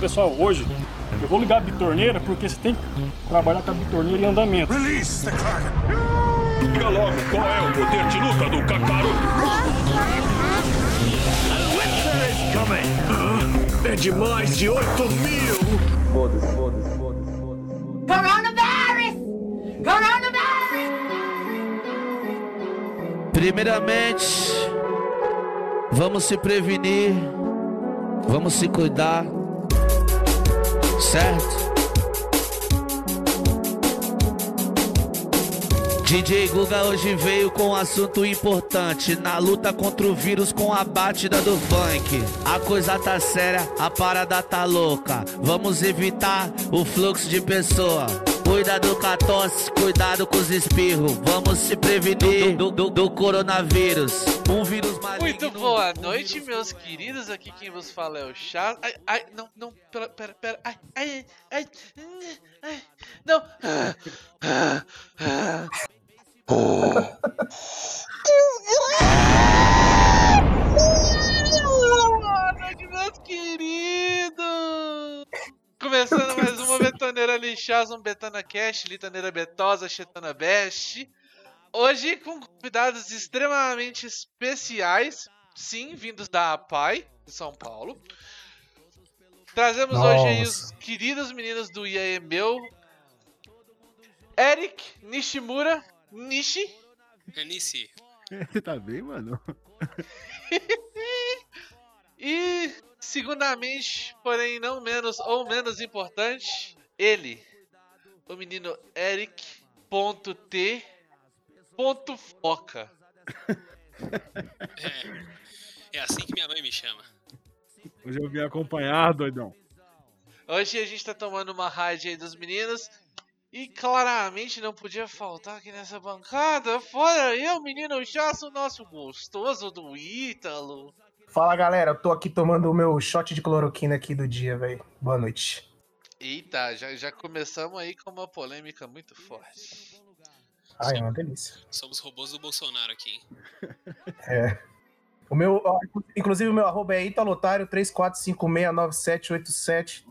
Pessoal, hoje eu vou ligar a bitorneira porque você tem que trabalhar com a bitorneira em andamento. Release the Kraken! Diga logo qual é o poder de luta do Kakaroto. É de mais de 8 mil! Foda-se, foda-se, foda-se, foda-se. Coronavirus! Coronavirus! Primeiramente, vamos se prevenir, vamos se cuidar, certo? DJ Guga hoje veio com um assunto importante. Na luta contra o vírus com a batida do funk. A coisa tá séria, a parada tá louca. Vamos evitar o fluxo de pessoa Cuidado com a tosse, cuidado com os espirros Vamos se prevenir do, do, do coronavírus Um vírus maligno Muito boa noite, meus queridos. Aqui quem vos fala é o Chá. Ai, ai, não, não, pera, pera, pera. Ai, ai, ai, ai, não. Boa noite, meus queridos. Começando mais uma betoneira lixosa, um Betana Cash, Litoneira Betosa, Chetana Best. Hoje com convidados extremamente especiais, sim, vindos da APAI, de São Paulo. Trazemos hoje aí os queridos meninos do IAMBEL, Eric Nishimura, Nishi, Anice, Você tá bem, mano? e, segundamente, porém não menos ou menos importante, ele, o menino Eric ponto T ponto Foca. é assim que minha mãe me chama. Hoje eu vim acompanhar, doidão. Hoje a gente tá tomando uma rádio aí dos meninos. E claramente não podia faltar aqui nessa bancada. Fora eu, menino Chasso, nosso gostoso do Ítalo. Fala galera, eu tô aqui tomando o meu shot de cloroquina aqui do dia, velho. Boa noite. Eita, já, já começamos aí com uma polêmica muito forte. Ai, é uma delícia. Somos robôs do Bolsonaro aqui. hein? É. O meu, ó, inclusive o meu arroba é italotário 34569787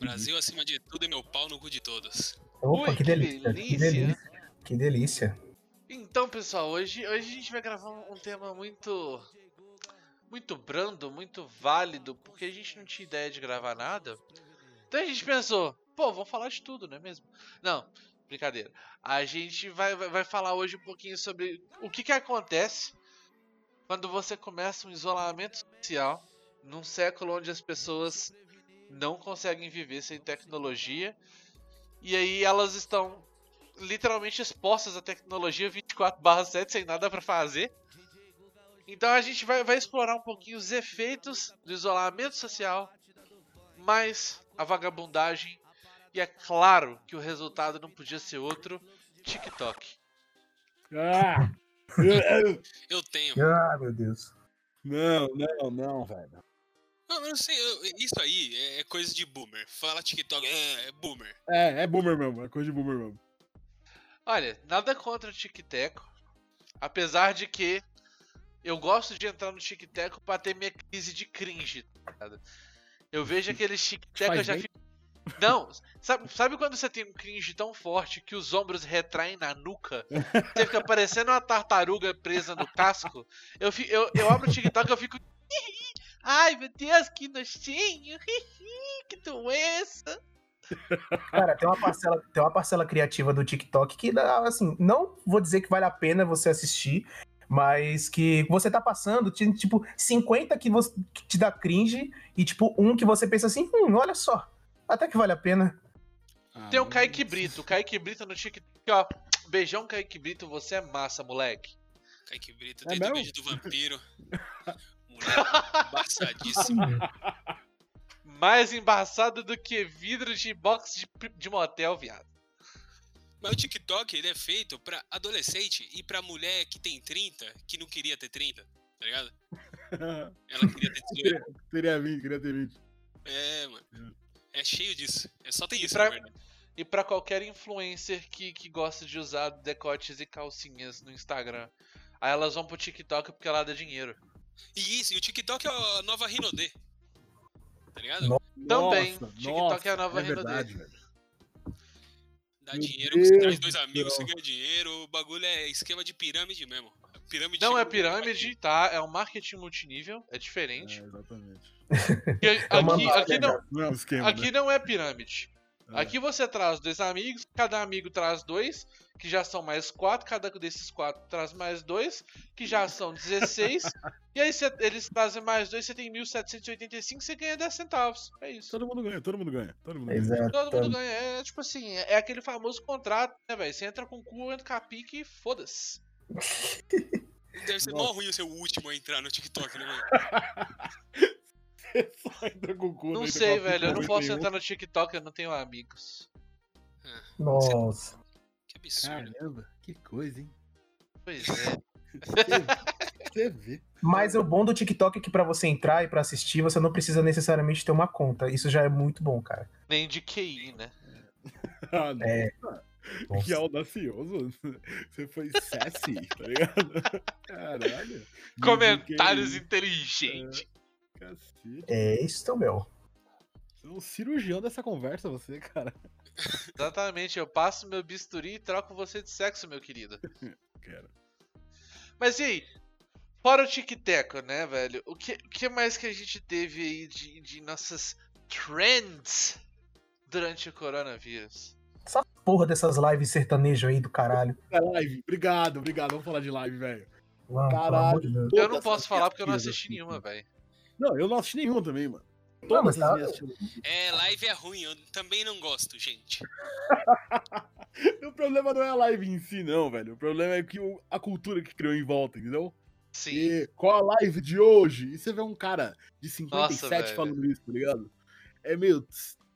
Brasil acima de tudo e meu pau no cu de todos. Opa, Ui, que que delícia. Que delícia. delícia. Que delícia. Então, pessoal, hoje, hoje a gente vai gravar um tema muito. Muito brando, muito válido, porque a gente não tinha ideia de gravar nada. Então a gente pensou, pô, vamos falar de tudo, não é mesmo? Não, brincadeira. A gente vai, vai, falar hoje um pouquinho sobre o que, que acontece quando você começa um isolamento social num século onde as pessoas não conseguem viver sem tecnologia e aí elas estão literalmente expostas à tecnologia 24/7 sem nada pra fazer. Então a gente vai, vai explorar um pouquinho os efeitos do isolamento social, mais a vagabundagem e é claro que o resultado não podia ser outro, TikTok. Ah! Eu tenho. Ah, meu Deus. Não, não, não, velho. Não, eu não sei, eu- isso aí é- é coisa de boomer. Fala TikTok, é, é boomer. É, é boomer mesmo, é coisa de boomer mesmo. Olha, nada contra o TikTok, apesar de que eu gosto de entrar no TikTok pra ter minha crise de cringe. tá ligado? Eu vejo aqueles TikTok eu Faz já bem? fico. Não, sabe, sabe quando você tem um cringe tão forte que os ombros retraem na nuca? Você fica parecendo uma tartaruga presa no casco? Eu, fi- eu, eu abro o TikTok e eu fico. Ai meu Deus, que nojinho! Que doença! Cara, tem uma parcela, tem uma parcela criativa do TikTok que dá, assim, não vou dizer que vale a pena você assistir, mas que você tá passando, tem, tipo, 50 que, você, que te dá cringe e, tipo, um que você pensa assim, hum, olha só, até que vale a pena. Ah, Tem o Kaique Brito. O Kaique Brito no TikTok, ó. Beijão, Kaique Brito, você é massa, moleque. Kaique Brito, É desde o mesmo? vídeo do vampiro. Moleque, embaçadíssimo. Mais embaçado do que vidro de box de, de motel, viado. Mas o TikTok, ele é feito pra adolescente e pra mulher que tem 30, que não queria ter 30, tá ligado? Ela queria ter 18. Queria, teria 20, queria ter 20. É, mano. É cheio disso. É só tem E isso, pra- na verdade. E pra qualquer influencer que, que gosta de usar decotes e calcinhas no Instagram. Aí elas vão pro TikTok porque ela dá dinheiro. E isso, e o TikTok é a nova Rinodê. Tá ligado? Nossa. Também. Nossa, TikTok é a nossa, nova é renda verdade, velho. Dá Meu dinheiro, você traz Deus dois do amigos, você ganha dinheiro, o bagulho é esquema de pirâmide mesmo. Pirâmide Não é de- pirâmide, tá? É um marketing multinível, é diferente. É, exatamente. É aqui, aqui não, Não é um esquema, aqui não é pirâmide. É. Aqui você traz dois amigos, cada amigo traz dois, que já são mais quatro, cada desses quatro traz mais dois, que já são 16. e aí cê- eles trazem mais dois, você tem 1.785, você ganha 10 centavos. É isso. Todo mundo ganha, todo mundo ganha. Todo mundo ganha. Exato. Todo mundo ganha. É tipo assim, é aquele famoso contrato, né, velho? Você entra com o cu, entra com a pique e foda-se. Deve ser mó ruim o seu último a entrar no TikTok, né, mano? Só entra com o cu, Não entra sei, velho. Eu não posso 91. entrar no TikTok, eu não tenho amigos. Nossa. Que absurdo. Caramba, que coisa, hein? Pois é. Você vê. Mas o bom do TikTok é que pra você entrar e pra assistir, você não precisa necessariamente ter uma conta. Isso já é muito bom, cara. Nem de QI, né? Ah, não. É. Que audacioso. Você foi sassy, tá ligado? Caralho. Comentários inteligentes. Cacete. É isso, meu. Você é um cirurgião dessa conversa, você, cara. Exatamente, eu passo meu bisturi e troco você de sexo, meu querido. Quero. Mas e aí? Fora o tic-teco, né, velho? O que, o que mais que a gente teve aí de, de nossas trends durante o coronavírus? Essa porra dessas lives sertanejo aí do caralho. É live. Obrigado, obrigado. Vamos falar de live, velho. Caralho. Eu não posso falar porque eu não assisti tiras, nenhuma, assim. velho. Não, eu não assisti nenhum também, mano. Não, Todas tá- minhas tiras. É, live é ruim, eu também não gosto, gente. O problema não é a live em si, não, velho. O problema é que o- a cultura que criou em volta, entendeu? Sim. E qual a live de hoje? E você vê um cara de 57 velho. falando isso, tá ligado? É meio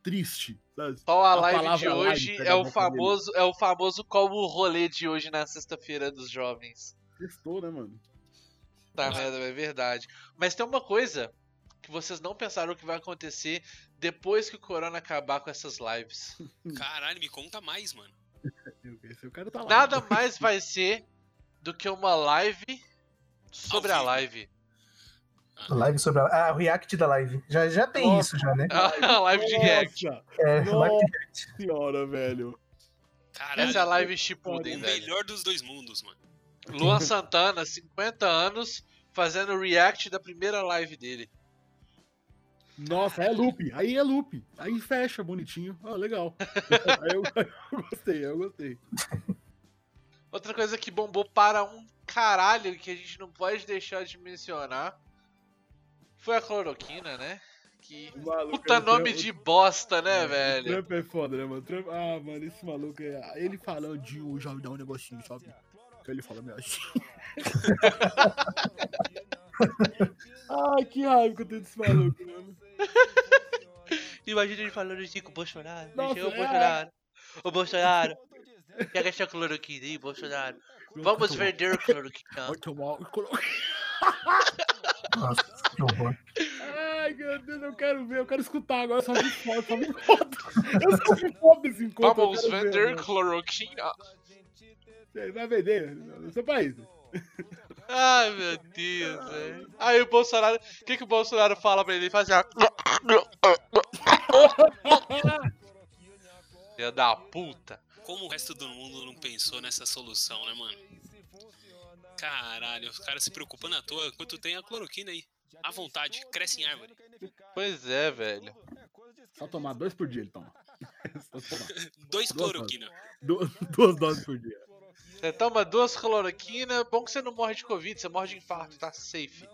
triste, sabe? Qual a A live de live hoje pega é o famoso, é o famoso qual o rolê de hoje na sexta-feira dos jovens. Testou, né, mano? Tá merda, é verdade. Mas tem uma coisa que vocês não pensaram que vai acontecer depois que o corona acabar com essas lives. Caralho, me conta mais, mano. Tá lá. Nada mais vai ser do que uma live sobre a live. Live sobre a. Ah, o react da live. Já, já tem Nossa. isso, já, né? A live de react. Nossa É, live de react. senhora, velho. Caralho, Essa é a live o Shippuden, velho. melhor dos dois mundos, mano. Luan Santana, 50 anos, fazendo o react da primeira live dele. Nossa, é loop. Aí é loop. Aí fecha bonitinho. Ah, legal. Eu, eu gostei, eu gostei. Outra coisa que bombou para um caralho que a gente não pode deixar de mencionar foi a cloroquina, né? Que maluco puta é nome Trump- de bosta, né, O velho? Trump é foda, né, mano? Trump- Ah, mano, esse maluco é. Ele falando de um já dá um negocinho, sabe? Ele fala meio assim. Ai, que raiva que eu tenho desse maluco, mano. Imagina ele falando assim com o Bolsonaro. Nossa, eu, é. Bolsonaro. Ô Bolsonaro, pega essa cloroquina aí, Bolsonaro. Vamos vender cloroquina. Vai tomar. Nossa, que horror. Ai, meu Deus, eu quero ver, eu quero escutar agora, só me foto, só me foto. Eu só me foto desse encontro. Vamos ver, vender mano. Vai vender no seu país. Ai, meu Deus, velho. Aí o Bolsonaro. O que, que o Bolsonaro fala pra ele? Ele faz assim, ó. Filha da puta. Como o resto do mundo não pensou nessa solução, né, mano? Caralho, os caras se preocupando à toa enquanto tem a cloroquina aí. À vontade, cresce em árvore. Pois é, velho. Só tomar dois por dia, ele toma. Dois cloroquina. Du- Duas doses por dia. Você toma duas cloroquina, bom que você não morre de Covid, você morre de infarto, tá safe.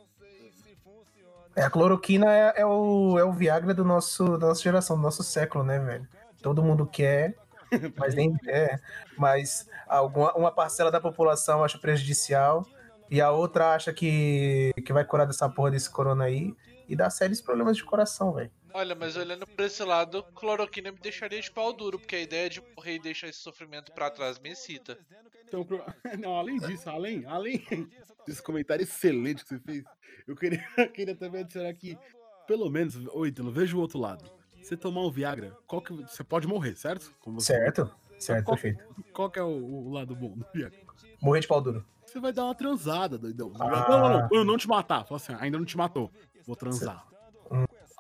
É, a cloroquina é, é o, é o Viagra do nosso, da nossa geração, do nosso século, né, velho? Todo mundo quer, mas nem é. Mas alguma, uma parcela da população acha prejudicial e a outra acha que, que vai curar dessa porra desse corona aí e dá sérios problemas de coração, velho. Olha, mas olhando por esse lado, cloroquina me deixaria de pau duro, porque a ideia de morrer e deixar esse sofrimento pra trás me excita. Então, pro- não, além disso, além, além desse comentário excelente que você fez, eu queria, queria também adicionar que, pelo menos, ô Ítalo, veja o outro lado. Você tomar um Viagra, qual que, você pode morrer, certo? Como você- Certo? Certo, Qual- perfeito. Qual que é o, o lado bom do Viagra? Morrer de pau duro. Você vai dar uma transada, doidão. Ah. Não, não, não, eu não te matar. Fala assim, ainda não te matou. Vou transar. Hum.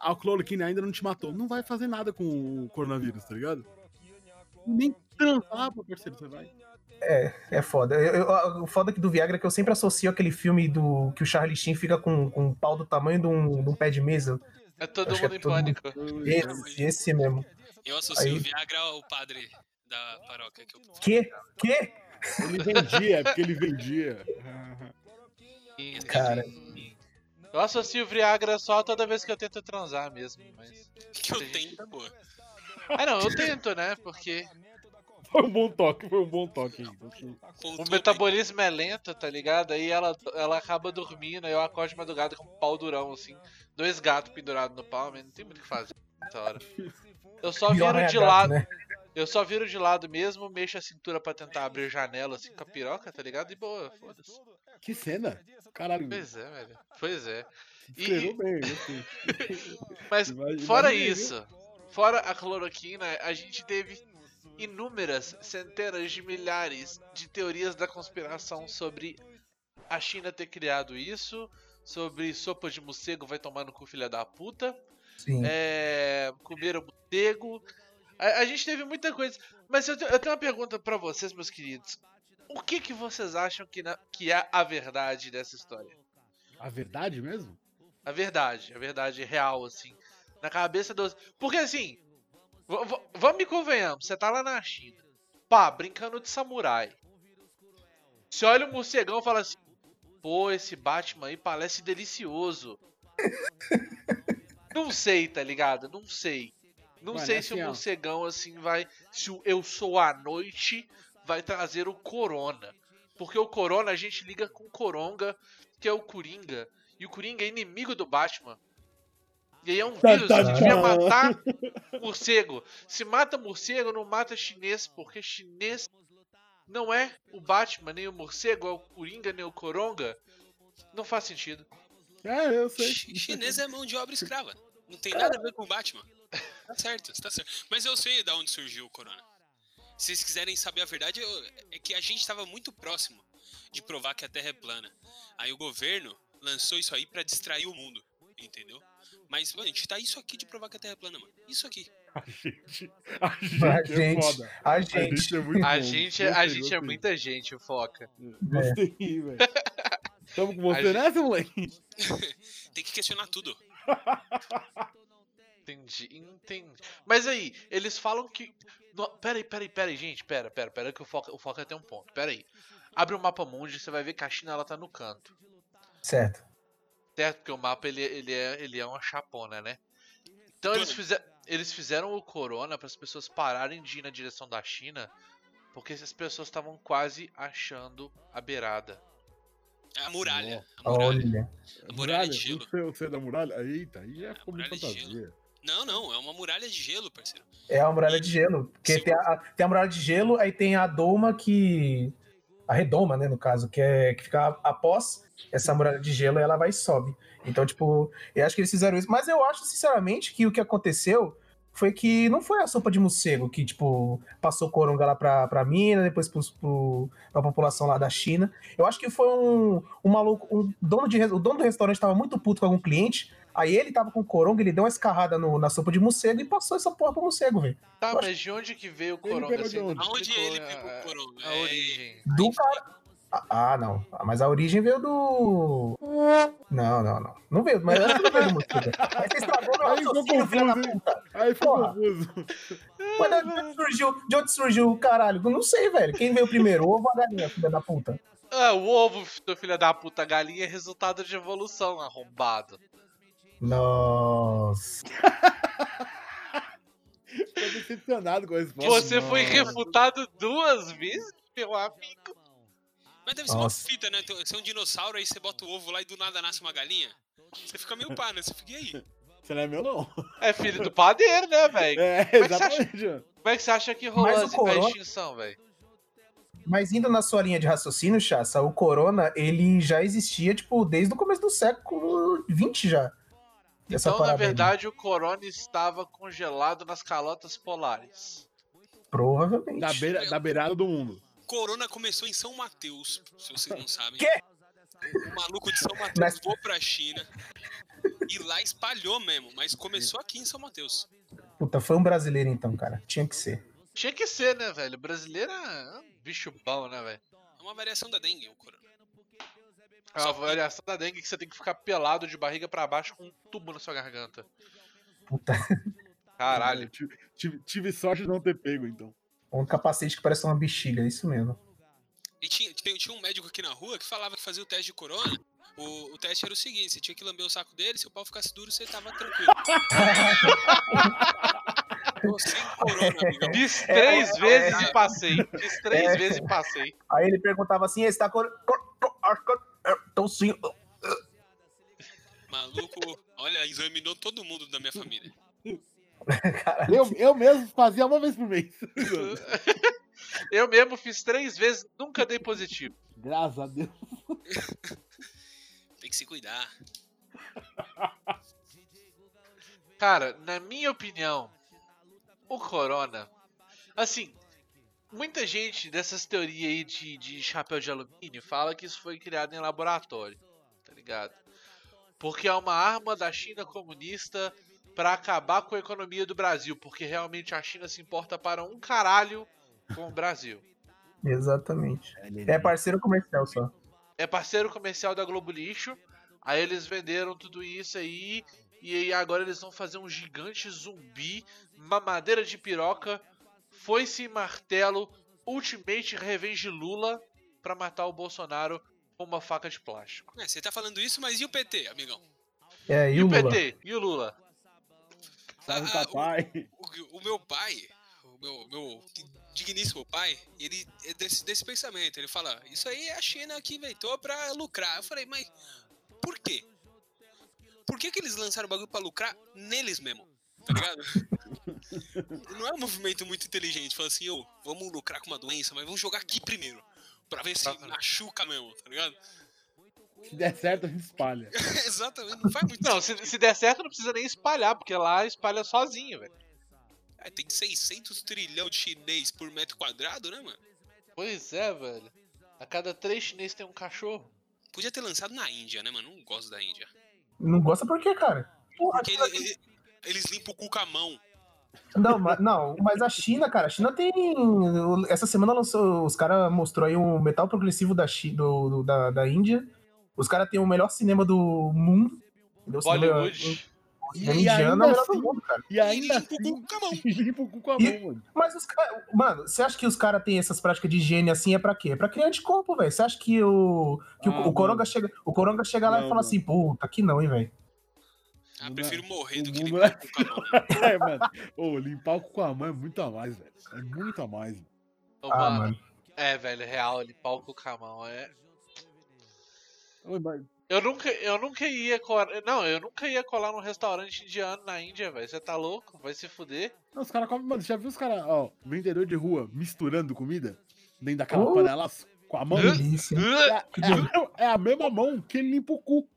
A cloroquina ainda não te matou. Não vai fazer nada com o coronavírus, tá ligado? Nem transar, pô, parceiro, você vai. É, é foda. Eu, eu- o foda aqui do Viagra é que eu sempre associo aquele filme do que o Charlie Sheen fica com, com um pau do tamanho de um, de um pé de mesa. É todo Acho é mundo em todo mundo- pânico. Esse, esse mesmo. Eu associo Aí- o Viagra ao padre da paróquia que eu Que? Que? Ele vendia, é porque ele vendia. Cara. Eu associo o Viagra só toda vez que eu tento transar mesmo, mas... que eu tenho, tá boa. Ah não, eu tento, né? Porque Foi um bom toque, foi um bom toque. o metabolismo é lento, tá ligado? Aí ela, ela acaba dormindo, aí eu acordo de madrugada com um pau durão, assim. Dois gatos pendurados no pau, mas não tem muito o que fazer nessa hora. Eu só viro é de gato, lado. né? Eu só viro de lado mesmo, mexo a cintura pra tentar abrir janela assim com a piroca, tá ligado? E boa, foda-se. Que cena. Caralho. Pois é, velho. Pois é. E- bem, gostei. Mas Imagina- fora imaginei, isso, fora a cloroquina, a gente teve inúmeras, centenas de milhares de teorias da conspiração sobre a China ter criado isso, sobre sopa de morcego vai tomar no cu filha da puta, Sim. é, comer o morcego. A, a gente teve muita coisa. Mas eu, te- eu tenho uma pergunta pra vocês, meus queridos. O que, que vocês acham que, na- que é a verdade dessa história? A verdade mesmo? A verdade, a verdade real, assim. Na cabeça dos. Porque assim, vamos e convenhamos, você tá lá na China, pá, brincando de samurai. Você olha o morcegão e fala assim: pô, esse Batman aí parece delicioso. Não sei, tá ligado? Não sei. Não Mano, sei é se assim, o ó. morcegão assim vai. Se o Eu Sou a Noite vai trazer o Corona. Porque o Corona a gente liga com o Coronga, que é o Coringa. E o Coringa é inimigo do Batman. E aí é um vírus, tá, a gente devia matar morcego. Se mata morcego, não mata chinês, porque chinês não é o Batman, nem o morcego, é o Coringa, nem o Coronga. Não faz sentido. É, eu sei. Chi- Chinês é mão de obra escrava. Não tem nada a ver com o Batman. Tá certo, tá certo. Mas eu sei da onde surgiu o corona. Se vocês quiserem saber a verdade, eu- é que a gente tava muito próximo de provar que a Terra é plana. Aí o governo lançou isso aí pra distrair o mundo, entendeu? Mas, mano, a gente tá isso aqui de provar que a Terra é plana, mano. Isso aqui. A gente, a gente, A é gente, foda. a gente. é muito A bom. gente, a Gostei, gente é muita gente, foca. Gostei, velho. Tamo com A você gente- nessa, moleque? Tem que questionar tudo. Entendi, entendi. Mas aí, eles falam que. No... Peraí, peraí, peraí, gente, pera, pera, pera, que o Foca, o Foca tem um ponto. Peraí. Abre o mapa mundi, você vai ver que a China ela tá no canto. Certo. Certo? Porque o mapa ele, ele, é, ele é uma chapona, né? Então eles, fizer, eles fizeram o corona para as pessoas pararem de ir na direção da China, porque essas pessoas estavam quase achando a beirada. É a muralha. A muralha. Olha. A muralha de gelo. Você, você é da muralha? Eita, aí já ficou muito muralha fantasia. Não, não, é uma muralha de gelo, parceiro. É a muralha de gelo. Porque tem a, tem a muralha de gelo, aí tem a doma que. A redoma, né, no caso, que, é, que fica após essa muralha de gelo, ela vai e sobe. Então, tipo, eu acho que eles fizeram isso. Mas eu acho, sinceramente, que o que aconteceu foi que não foi a sopa de morcego que, tipo, passou coronga lá pra, pra mina, depois pros, pro, pra população lá da China. Eu acho que foi um, um maluco, um dono de, o dono do restaurante tava muito puto com algum cliente, aí ele tava com coronga, ele deu uma escarrada no- na sopa de morcego e passou essa porra pro morcego, velho. Tá, mas de onde que veio o coronga? pegou de Você não onde? Ele pegou o a- coronga? A É, origem. Do cara. Ah, ah, não. Mas a origem veio do. Não, não, não. Não veio, mas que não veio do morcego. Mas você estragou meu Aí raciocínio, da confuso, hein? puta. Aí ficou Porra. confuso. Mas de onde surgiu, de onde surgiu o caralho? Eu não sei, velho. Quem veio primeiro? O ovo ou a galinha, filha da puta? Ah, o ovo, do filho da puta galinha, é resultado de evolução, arrombado. Nossa. Tô decepcionado com a resposta. Você foi Nossa. refutado duas vezes, meu amigo. Mas deve ser uma Nossa. fita, né? Você é um dinossauro, aí você bota o ovo lá e do nada nasce uma galinha. Você fica meio pá, né? Você fica aí. Você não é meu, não. É filho do padeiro, né, velho? É, Como é que você acha- exatamente. Como é que você acha que rolou Mas o a, a corona- extinção, velho? Mas indo na sua linha de raciocínio, Chassa, o corona, ele já existia, tipo, desde o começo do século XX já. Essa Então, na aí. verdade, o corona estava congelado nas calotas polares. Provavelmente. Da, beira, da beirada do mundo. Corona começou em São Mateus, se vocês não sabem. Quê? O maluco de São Mateus Mas- voou pra China. E lá espalhou mesmo, mas começou aqui em São Mateus. Puta, foi um brasileiro então, cara. Tinha que ser. Tinha que ser, né, velho? Brasileiro é um bicho bom, né, velho? É uma variação da dengue, o corona. É uma variação da dengue que você tem que ficar pelado de barriga pra baixo com um tubo na sua garganta. Puta. Caralho. Tive, tive- tive sorte de não ter pego, então. Um capacete que parece uma bexiga, é isso mesmo. E tinha, tinha, tinha um médico aqui na rua que falava que fazia o teste de corona. O, o teste era o seguinte: você tinha que lamber o saco dele, se o pau ficasse duro, você tava tranquilo. Tô sem corona. Fiz três É, vezes é. e passei. Fiz três É. vezes e passei. Aí ele perguntava assim, esse tá com... eu Tô sim. Maluco, olha, examinou todo mundo da minha família. Eu, eu mesmo fazia uma vez por mês. Eu mesmo fiz três vezes, nunca dei positivo. Graças a Deus. Tem que se cuidar. Cara, na minha opinião, o Corona. Assim, muita gente dessas teorias aí de, de chapéu de alumínio fala que isso foi criado em laboratório, tá ligado? Porque é uma arma da China comunista pra acabar com a economia do Brasil, porque realmente a China se importa para um caralho com o Brasil. Exatamente. É parceiro comercial só. é parceiro comercial da Globo Lixo. Aí eles venderam tudo isso aí. E aí agora eles vão fazer um gigante zumbi, mamadeira de piroca, foice e martelo, Ultimate Revenge Lula pra matar o Bolsonaro com uma faca de plástico. É, você tá falando isso, mas e o PT, amigão? É, e, E o o Lula? PT? E o Lula? Ah, papai. O, o meu pai, o meu, meu digníssimo pai, ele é desse, desse pensamento. Ele fala: Isso aí é a China que inventou pra lucrar. Eu falei, mas por quê? Por que, que eles lançaram o bagulho pra lucrar neles mesmo? Tá ligado? Não é um movimento muito inteligente. Fala assim, ô, vamos lucrar com uma doença, mas vamos jogar aqui primeiro. Pra ver se machuca mesmo, tá ligado? Se der certo, a gente espalha. Exatamente, não faz muito Não, se, se der certo não precisa nem espalhar, porque lá espalha sozinho, velho. É, tem 600 trilhão de chinês por metro quadrado, né, mano? Pois é, velho. A cada três chineses tem um cachorro. Podia ter lançado na Índia, né, mano? Não gosto da Índia. Não gosta por quê, cara? Porque ele- ele- eles limpam o cu com a mão. Não, mas, não, mas a China, cara, a China tem. Essa semana lançou. Os caras mostrou aí o metal progressivo da, Chi- do, do- da, da Índia. Os caras têm o melhor cinema do mundo. entendeu? O cinema- Bollywood. O E indiano é o ainda melhor assim- do mundo, cara. E ainda limpa o assim, cu com a mão. limpa o cu com a E- mão, mano. Mas os caras. Mano, você acha que os caras têm essas práticas de higiene assim é pra quê? É pra criar anticorpo, velho. Você acha que o. Que o- Ah, o, Coronga mano. chega, o Coronga chega lá Não, e fala mano. assim, puta, aqui não, hein, velho. Ah, Não prefiro morrer do que limpar é- o cu com a mão. É, mano. Ô, limpar o cu com a mão é muito a mais, velho. É muito a mais. mano. Ô, Ah, mano. mano. É, velho, real, limpar o cu com a mão é. Ô, mas- Eu nunca, eu nunca ia colar. Não, eu nunca ia colar num restaurante indiano na Índia, velho. Você tá louco? Vai se fuder. Não, os caras comem, mano, já viu os caras, ó, vendedor de rua misturando comida dentro daquela Oh. panelaço com a mão? Delícia. É, é a mesma- é a mesma mão que ele limpa o cu.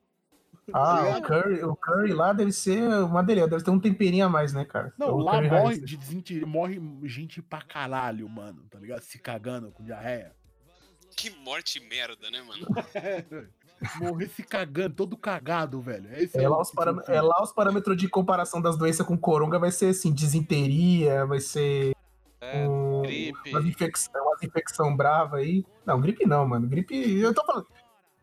Ah, o curry, o curry lá deve ser uma delícia. Deve ter um temperinho a mais, né, cara? Não, O lá morre de morre gente pra caralho, mano, tá ligado? Se cagando com diarreia. Que morte merda, né, mano? Morrer se cagando, todo cagado, velho. Esse É o- lá, os param- é lá os parâmetros de comparação das doenças com coronga vai ser assim, desinteria, vai ser É, um, gripe. umas infecção, umas infecção brava aí. Não, gripe não, mano. Gripe, eu tô falando.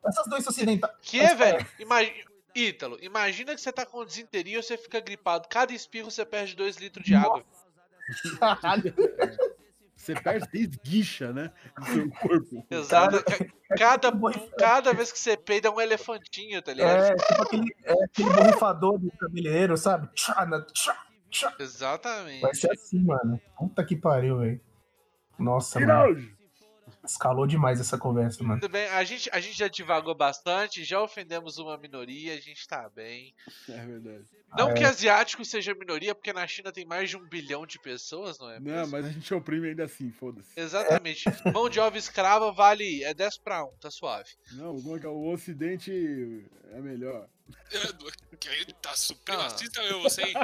Essas doenças ocidentais. Que é, velho? Imagina. Ítalo, imagina que você tá com desinteria e você fica gripado. Cada espirro você perde 2 litros de água. Caralho. Você perde, você esguicha, né? Do seu corpo. Exato. Ca- Cada, cada vez que você peida é um elefantinho, tá ligado? É, tipo aquele, é, aquele borrifador do cabeleireiro, sabe? Tchá, tchá, tchá. Exatamente. Vai ser assim, mano. Puta que pariu, velho. Nossa, Que mano. Escalou demais essa conversa, mano. Tudo bem, a gente, a gente já divagou bastante, já ofendemos uma minoria, a gente tá bem. É verdade. Não Ah, que é. asiático seja minoria, porque na China tem mais de um bilhão de pessoas, não é? Não, mesmo? mas a gente oprime ainda assim, foda-se. Exatamente. Mão de obra escrava vale é 10 pra 1, tá suave. Não, o- o Ocidente é melhor. Que tá supremacista mesmo, você, hein?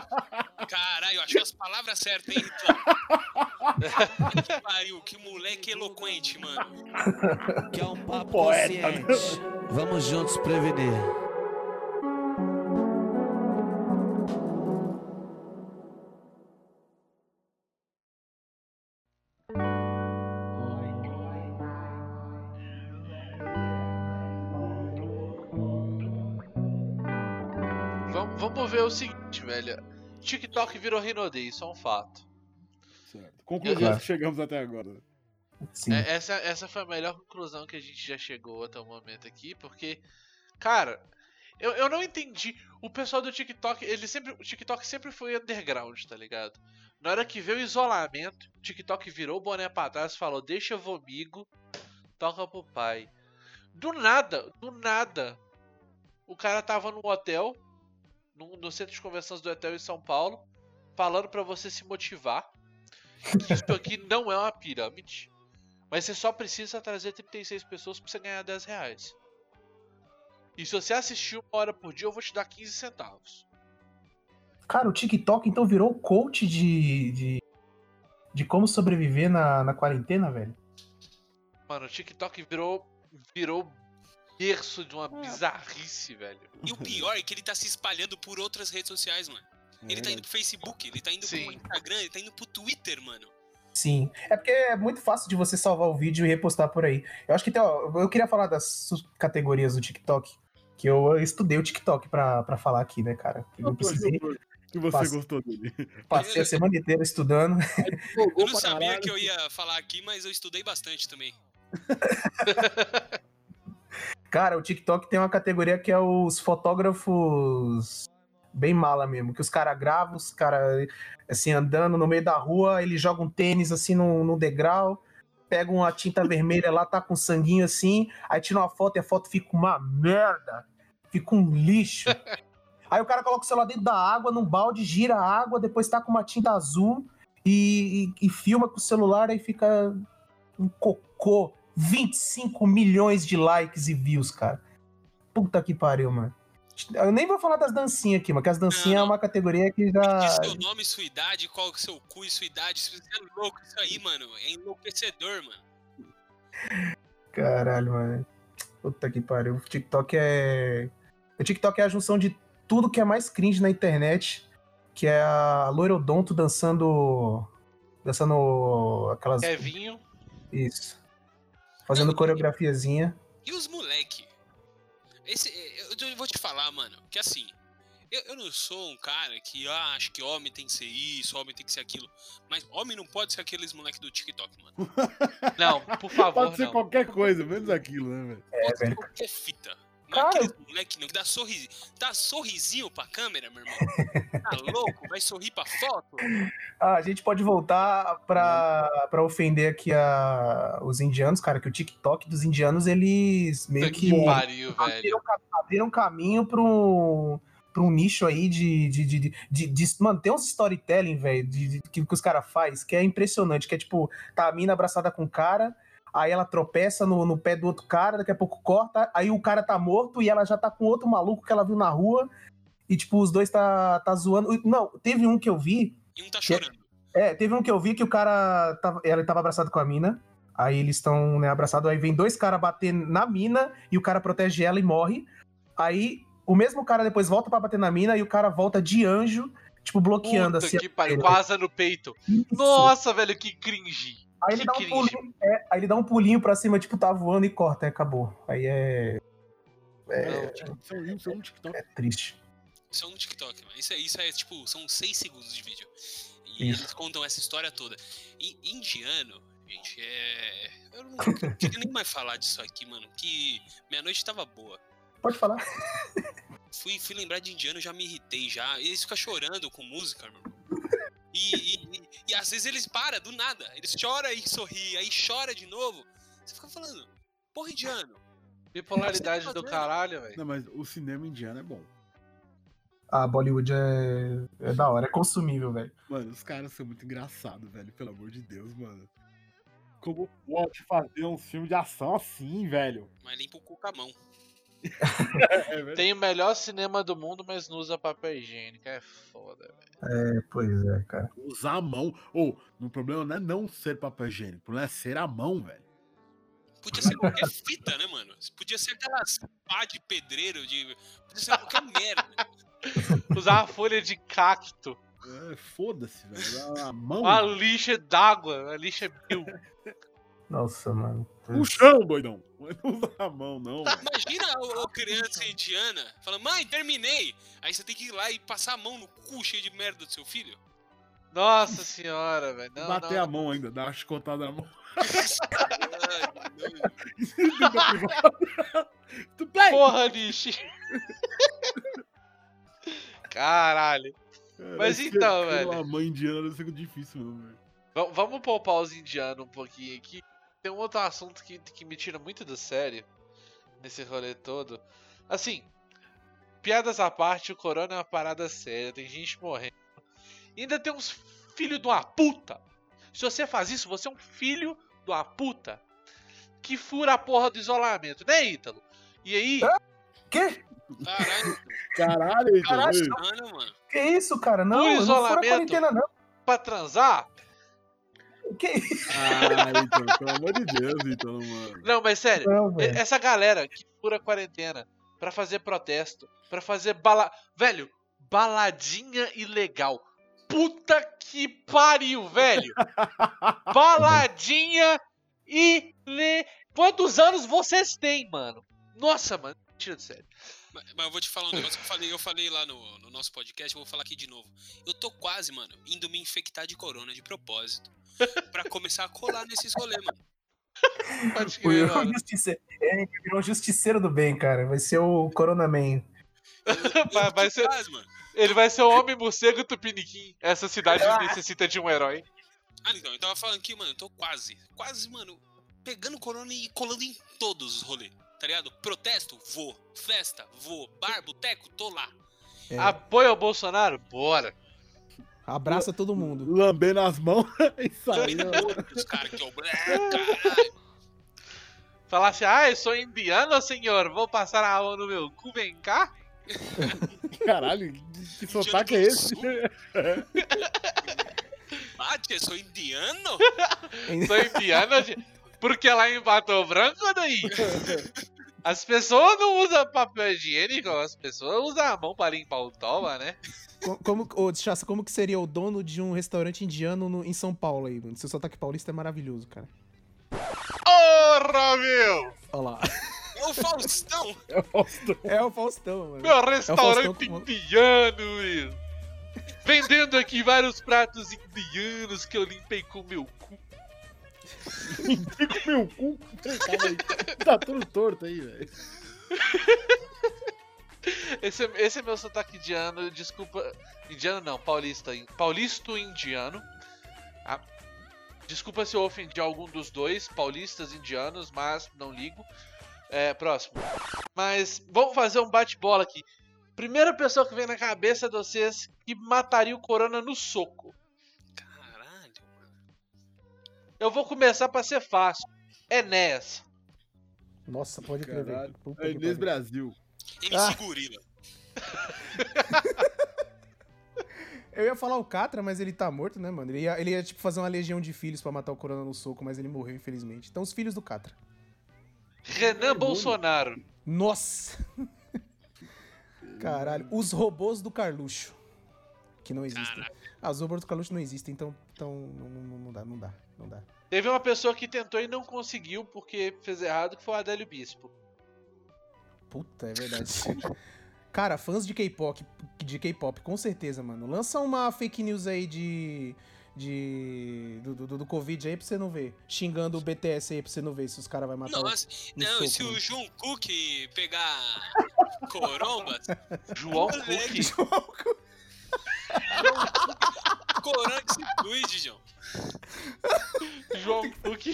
Caralho, achou as palavras certas, hein, Hitler? que pariu, que moleque eloquente, mano. Que é um papo poeta, consciente. Vamos juntos prevenir. O seguinte, velho. TikTok virou Rinodei, isso é um fato. Certo. Conclusões Claro. que chegamos até agora. Sim. É, essa, essa foi a melhor conclusão que a gente já chegou até o momento aqui, porque, cara, eu, eu não entendi. O pessoal do TikTok, ele sempre. O TikTok sempre foi underground, tá ligado? Na hora que veio o isolamento, o TikTok virou o boné pra trás e falou: Deixa vomigo, toca pro pai. Do nada, do nada, o cara tava num hotel, no, no centro de convenções do hotel em São Paulo, falando pra você se motivar. Que isso aqui não é uma pirâmide. Mas você só precisa trazer 36 pessoas pra você ganhar 10 reais. E se você assistir uma hora por dia, eu vou te dar 15 centavos. Cara, o TikTok então virou coach de, de, de como sobreviver na, na quarentena, velho. Mano, o TikTok virou. virou berço de uma bizarrice, velho. E o pior é que ele tá se espalhando por outras redes sociais, mano. Ele tá indo pro Facebook, ele tá indo Sim. pro Instagram, ele tá indo pro Twitter, mano. Sim. É porque é muito fácil de você salvar o vídeo e repostar por aí. Eu acho que tem, ó, eu queria falar das categorias do TikTok. Que eu estudei o TikTok pra, pra falar aqui, né, cara? Eu precisei. Que você gostou dele. Passei a semana inteira estudando. Eu não sabia que eu ia falar aqui, mas eu estudei bastante também. Cara, o TikTok tem uma categoria que é os fotógrafos bem mala mesmo, que os caras gravam, os caras assim, andando no meio da rua, ele joga um tênis assim no, no degrau, pega uma tinta vermelha lá, tá com sanguinho assim, aí tira uma foto e a foto fica uma merda, fica um lixo. Aí o cara coloca o celular dentro da água, num balde, gira a água, depois tá com uma tinta azul e, e- e filma com o celular, aí fica um cocô. 25 milhões de likes e views, cara. Puta que pariu, mano. Eu nem vou falar das dancinhas aqui, mano, que as dancinhas é uma categoria que Diz já. seu nome, sua idade, qual é seu cu e sua idade. Você é louco isso aí, mano. É enlouquecedor, mano. Caralho, mano. Puta que pariu. O TikTok é. O TikTok é a junção de tudo que é mais cringe na internet, que é a Loirodonto dançando. Dançando aquelas. Kevinho. Isso. Fazendo coreografiazinha. E os moleque? Esse, eu, eu vou te falar, mano, que assim, eu, eu não sou um cara que ah, acha que homem tem que ser isso, homem tem que ser aquilo. Mas homem não pode ser aqueles moleque do TikTok, mano. Não, por favor, Pode ser não. qualquer coisa, menos aquilo, né, velho? É, Pode ser qualquer fita. Cara, aqueles moleque não, que dá, sorri, dá sorrisinho pra câmera, meu irmão. Tá louco? Vai sorrir pra foto? Ah, a gente pode voltar pra, pra ofender aqui a, os indianos, cara, que o TikTok dos indianos, eles meio que que pariu, velho. abriram, abriram caminho pra um, pra um nicho aí de, de, de, de, de- Mano, tem uns storytelling, velho, de, de- que, que os caras fazem, que é impressionante, que é tipo, tá a mina abraçada com o cara, aí ela tropeça no, no pé do outro cara, daqui a pouco corta, aí o cara tá morto e ela já tá com outro maluco que ela viu na rua, e tipo, os dois tá, tá zoando. Não, teve um que eu vi, E um tá é- chorando. é, teve um que eu vi que o cara tava, ela tava abraçado com a mina. Aí eles estão, né, abraçados, aí vem dois caras bater na mina e o cara protege ela e morre. Aí o mesmo cara depois volta pra bater na mina e o cara volta de anjo, tipo, bloqueando Puta assim. que pariu, ele. com a asa no peito. Nossa, velho, que cringe. Aí ele dá um pulinho, é, aí ele dá um pulinho pra cima, tipo, tá voando e corta, aí acabou. Aí é, Não, é isso é um TikTok. é triste. Isso é um TikTok, mano. Isso é, isso é tipo, são seis segundos de vídeo. E Isso. eles contam essa história toda. E indiano, gente, é. Eu não queria nem mais falar disso aqui, mano. Que minha noite tava boa. Pode falar. Fui, fui lembrar de indiano, já me irritei já. Eles ficam chorando com música, meu irmão. E, e, e- às vezes eles param do nada. Eles choram e sorri, aí chora de novo. Você fica falando, porra, indiano. Bipolaridade tá do caralho, velho. Não, mas o cinema indiano é bom. A Bollywood é, é da hora, é consumível, velho. Mano, os caras são muito engraçados, velho. Pelo amor de Deus, mano. Como pode fazer um filme de ação assim, velho? Mas limpa o cu com a mão. É. Tem o melhor cinema do mundo, mas não usa papel higiênico. É foda, velho. É, pois é, cara. Usar a mão. Ou, o problema não é não ser papel higiênico, o problema é ser a mão, velho. Podia ser qualquer fita, né, mano? Podia ser aquelas pá de pedreiro, de. Podia ser qualquer merda. Usar a folha de cacto. É, Foda-se, velho. A mão. A lixa d'água. A lixa mil. Nossa, mano. O chão, doidão. Não usa a mão, não. Imagina o, o criança indiana falando, mãe, terminei. Aí você tem que ir lá e passar a mão no cu cheio de merda do seu filho. Nossa senhora, velho. Não, Bater não, a mão ainda, dar uma chicotada na mão. Tu play! Porra, Nishi. Caralho. Mas então, velho. mãe indiana deve ser difícil, mesmo, velho. Va- Vamos poupar os indianos um pouquinho aqui. Tem um outro assunto que, que me tira muito do sério nesse rolê todo. Assim, piadas à parte, o corona é uma parada séria, tem gente morrendo. E ainda tem uns filhos de uma puta. Se você faz isso, você é um filho de uma puta que fura a porra do isolamento, né, Ítalo? E aí, Que? Caralho, Caralho, então, Caralho. ei. mano. Que isso, cara? Não, O eu não fui na isolamento. quarentena, não. pra transar. Que Ah, então, pelo amor de Deus, então, mano. Não, mas sério, não. Essa galera que fura a quarentena pra fazer protesto, pra fazer bala. Velho, baladinha ilegal. Puta que pariu, velho! baladinha ile. Quantos anos vocês têm, mano? Nossa, mano, tira de sério. Mas, mas eu vou te falar um negócio que eu falei, eu falei lá no, no nosso podcast, eu vou falar aqui de novo. Eu tô quase, mano, indo me infectar de corona de propósito. Pra começar a colar nesses rolês, mano. Pode O crer, mano. justiceiro. Ele virou o justiceiro do bem, cara. Vai ser o Corona Man. Vai- vai ser- quase, mano. Ele vai ser o homem morcego tupiniquim. Essa cidade necessita de um herói. Ah, então, eu tava falando aqui, mano, eu tô quase, quase, mano, pegando corona e colando em todos os rolês, tá ligado? Protesto, vou. Festa, vou. Bar, boteco, tô lá. É, Apoia o Bolsonaro? Bora. abraça todo mundo. Lambendo as mãos. Isso aí, ó. Os caras que eu... É, caralho. Falar assim, ah, eu sou indiano, senhor. Vou passar a mão no meu cu, vem cá. Caralho, que, que sotaque é esse? Ah, tia, sou indiano? Sou indiano, gente. Porque lá em Pato Branco, daí. As pessoas não usam papel higiênico, as pessoas usam a mão para limpar o toba, né? Co- Como, ô, Chassa, como que seria o dono de um restaurante indiano no- em São Paulo aí, mano? Seu sotaque paulista é maravilhoso, cara. Porra, meu! Olha lá. É o Faustão. É o Faustão. É o Faustão, mano. Meu restaurante Faustão com- indiano, meu. Vendendo aqui vários pratos indianos que eu limpei com meu cu. Fica meu cu. Tá tudo torto aí, velho. Esse, é- esse é meu sotaque indiano, desculpa. Indiano não, paulista. Paulisto indiano. Ah, desculpa se eu ofendi algum dos dois, paulistas indianos, mas não ligo. É, próximo. Mas vamos fazer um bate-bola aqui. Primeira pessoa que vem na cabeça de vocês que mataria o Corona no soco. Eu vou começar pra ser fácil. Enéas. Nossa, pode crer, velho. É Inês. Brasil. MC Ah. Gorila. Eu ia falar o Catra, mas ele tá morto, né, mano? Ele ia, ele ia, tipo, fazer uma legião de filhos pra matar o Corona no soco, mas ele morreu, infelizmente. Então, os filhos do Catra. Renan Bolsonaro. Nossa! Caralho. Os robôs do Carluxo. Que não existem. Caralho. Ah, os robôs do Carluxo não existem, então, então não, não, não dá, não dá, não dá. Teve uma pessoa que tentou e não conseguiu porque fez errado, que foi o Adélio Bispo. Puta, é verdade. Cara, fãs de K-pop, de K-pop, com certeza, mano. Lança uma fake news aí de. de. do, do, do Covid aí pra você não ver. Xingando o BTS aí pra você não ver se os caras vão matar Nossa, no não, soco, se mano. o João Cook pegar corombas, João Moleque. Cook. Corona que se cuide, João. João Cook.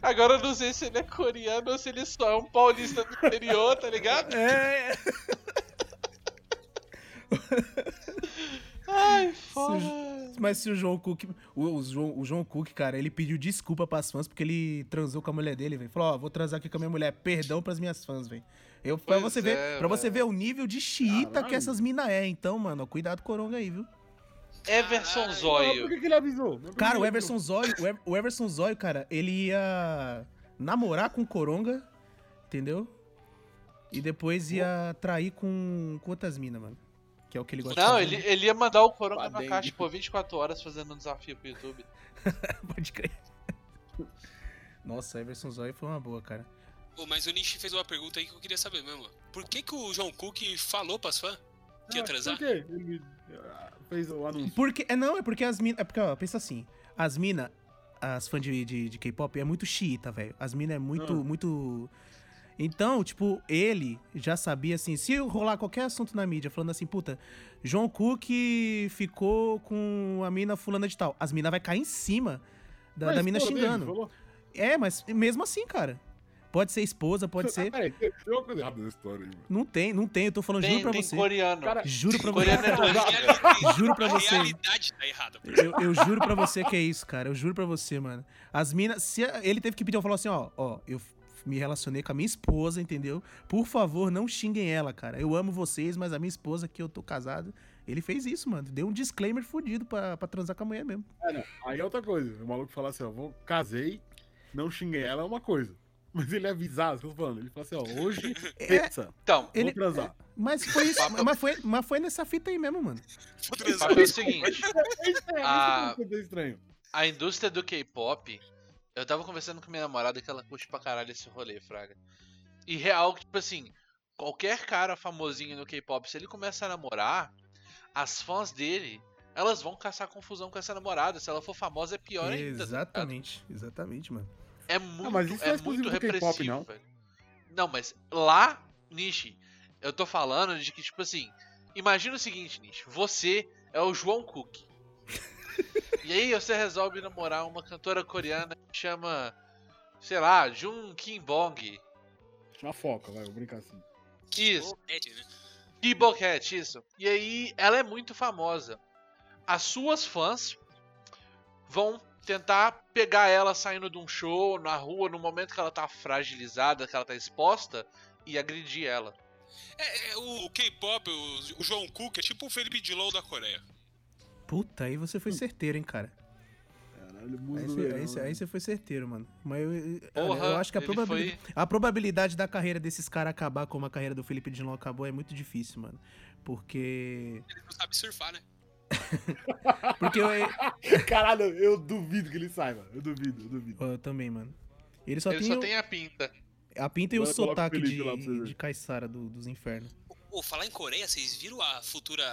Agora eu não sei se ele é coreano ou se ele só é um paulista do interior, tá ligado? É. Ai, foda. Mas se o João Cook. O, o João, o João Cook, cara, ele pediu desculpa pras fãs porque ele transou com a mulher dele, velho. Falou, ó, vou transar aqui com a minha mulher. Perdão pras minhas fãs, velho. Eu, pra Pois você ver, é, pra você ver o nível de xiita Caralho. que essas minas é. Então, mano, cuidado com o Coronga aí, viu? Everson Ah, por Zóio. que, que ele avisou? Cara, o Everson Zóio, o Ev- o Everson Zóio, cara, ele ia namorar com o Coronga, entendeu? E depois ia trair com, com outras minas, mano. Que é o que ele gosta Não, de ele, ele ia mandar o Coronga na caixa por 24 horas fazendo um desafio pro YouTube. Pode crer. Nossa, Everson Zóio foi uma boa, cara. Pô, mas o Nishi fez uma pergunta aí que eu queria saber mesmo. Por que, que o João Cook falou pras fãs que ia Ah, transar? Por quê? Ele ah, fez o anúncio. Porque, é, não, é porque as minas. É porque, ó, pensa assim. As minas, as fãs de, de, de K-pop, é muito xiita, velho. As minas é muito, Ah. muito. Então, tipo, ele já sabia assim, se rolar qualquer assunto na mídia falando assim, puta, João Cook ficou com a mina fulana de tal. As minas vai cair em cima da, Mas, da mina pô, xingando. falou. É, mas mesmo assim, cara. Pode ser esposa, pode Ah, ser. Peraí, tem uma coisa errada nessa história aí, mano. Não tem, não tem, eu tô falando, Tem, juro pra tem você. coreano. Cara, Juro pra você. Coreano é. Juro pra A você. realidade tá errada. Eu, eu juro pra você que é isso, cara. Eu juro pra você, mano. As minas. Se a- ele teve que pedir, eu falou assim, ó, ó, eu me relacionei com a minha esposa, entendeu? Por favor, não xinguem ela, cara. Eu amo vocês, mas a minha esposa, que eu tô casado, ele fez isso, mano. Deu um disclaimer fudido pra, pra transar com a mulher mesmo. É, não. Aí é outra coisa. O maluco falar assim, ó, vou, casei, não xinguei ela, é uma coisa. Mas ele avisar, tô falando. Ele fala assim, ó, hoje, É, terça, Então, ele- vou transar. Mas foi isso, mas foi, mas foi nessa fita aí mesmo, mano. Vou transar. é o seguinte. É é estranho. A indústria do K-pop, eu tava conversando com minha namorada que ela curte pra caralho esse rolê, Fraga. E real, que, tipo assim, qualquer cara famosinho no K-pop, se ele começa a namorar, as fãs dele, elas vão caçar confusão com essa namorada. Se ela for famosa, é pior ainda. tá? Exatamente, exatamente, mano. É muito, mas isso não é é muito repressivo, não. velho. Não, mas lá, Nishi, eu tô falando de que, tipo assim, imagina o seguinte, Nishi, você é o João Cook. e aí você resolve namorar uma cantora coreana que chama, sei lá, Jun Kim Bong. Chama foca, vai, vou brincar assim. Isso. Boquete, né? Kibocat, isso. E aí, ela é muito famosa. As suas fãs vão tentar pegar ela saindo de um show, na rua, no momento que ela tá fragilizada, que ela tá exposta, e agredir ela. É, é, o, o K-pop, o, o João Cook, é tipo o Felipe Dilon da Coreia. Puta, aí você foi certeiro, hein, cara. Caralho, Aí você, aí, você, né? aí você foi certeiro, mano. Mas eu, Porra, eu acho que a probabilidade, a probabilidade da carreira desses caras acabar como a carreira do Felipe Dilon acabou é muito difícil, mano. Porque. Ele não sabe surfar, né? Porque eu, Caralho, eu duvido que ele saiba. Eu duvido, eu duvido. eu também, mano. Ele só Ele tem, só o- tem a pinta. a pinta e o Agora coloca o sotaque de, de Caissara do- dos infernos. Ô, falar em Coreia, vocês viram a futura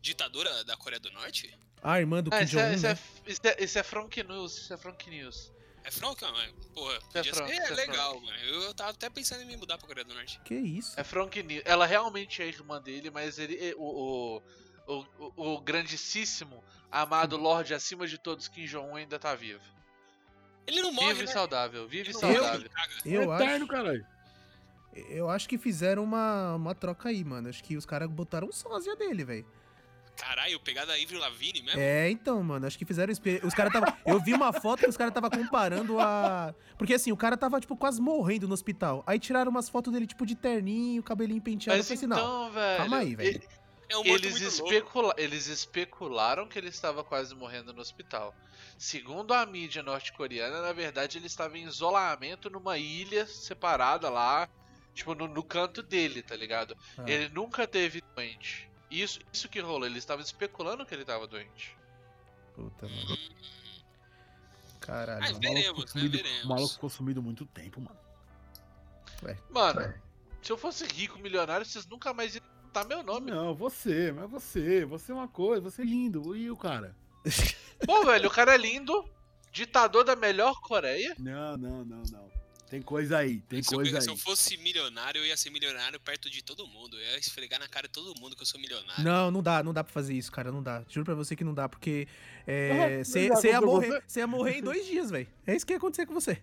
ditadora da Coreia do Norte? A irmã do Ah, Kim isso, é, Jong-un, isso, é, né? isso, é, isso é Frank News, isso é Frank News. É franca, mas, porra, é franco, ser isso é legal, mano. Eu tava até pensando em me mudar pra Coreia do Norte. Que isso? É Frank News. Ela realmente é irmã dele, mas ele. é- O, o, o, o, o grandíssimo, amado Lorde acima de todos, Kim Jong-un, ainda tá vivo. Ele não morre, Vive né? saudável, vive saudável. caga. Eu é Eterno, acho, caralho. eu acho que fizeram uma, uma troca aí, mano. Acho que os caras botaram um sósia dele, velho. Caralho, pegada da Ivry Lavigne mesmo? É, então, mano, acho que fizeram os caras tava, eu vi uma foto que os caras tava comparando a, porque assim, o cara tava tipo quase morrendo no hospital. Aí tiraram umas fotos dele tipo de terninho, cabelinho penteado, eu Mas falei assim, não. então, velho. calma aí, velho. Ele- É um Eles, muito louco. especula eles especularam que ele estava quase morrendo no hospital. Segundo a mídia norte-coreana, na verdade ele estava em isolamento numa ilha separada lá, tipo no, no canto dele, tá ligado? Ah. Ele nunca teve doente. Isso, isso que rolou, eles estavam especulando que ele estava doente. Puta, mano. Caralho. Mas veremos, né? Sumido- Veremos. O maluco ficou sumido muito tempo, mano. Mano, se eu fosse rico, milionário, vocês nunca mais iam botar meu nome. Não, você, mas você, você é uma coisa, você é lindo. E o cara? Pô, velho, o cara é lindo, ditador da melhor Coreia. Não, não, não, não. Tem coisa aí, tem Se eu, coisa se eu aí. fosse milionário, eu ia ser milionário perto de todo mundo. Eu ia esfregar na cara de todo mundo que eu sou milionário. Não, não dá, não dá pra fazer isso, cara, não dá. Juro pra você que não dá, porque é, Ah, você já ia, morrer- ia morrer em dois dias, velho. É isso que ia acontecer com você.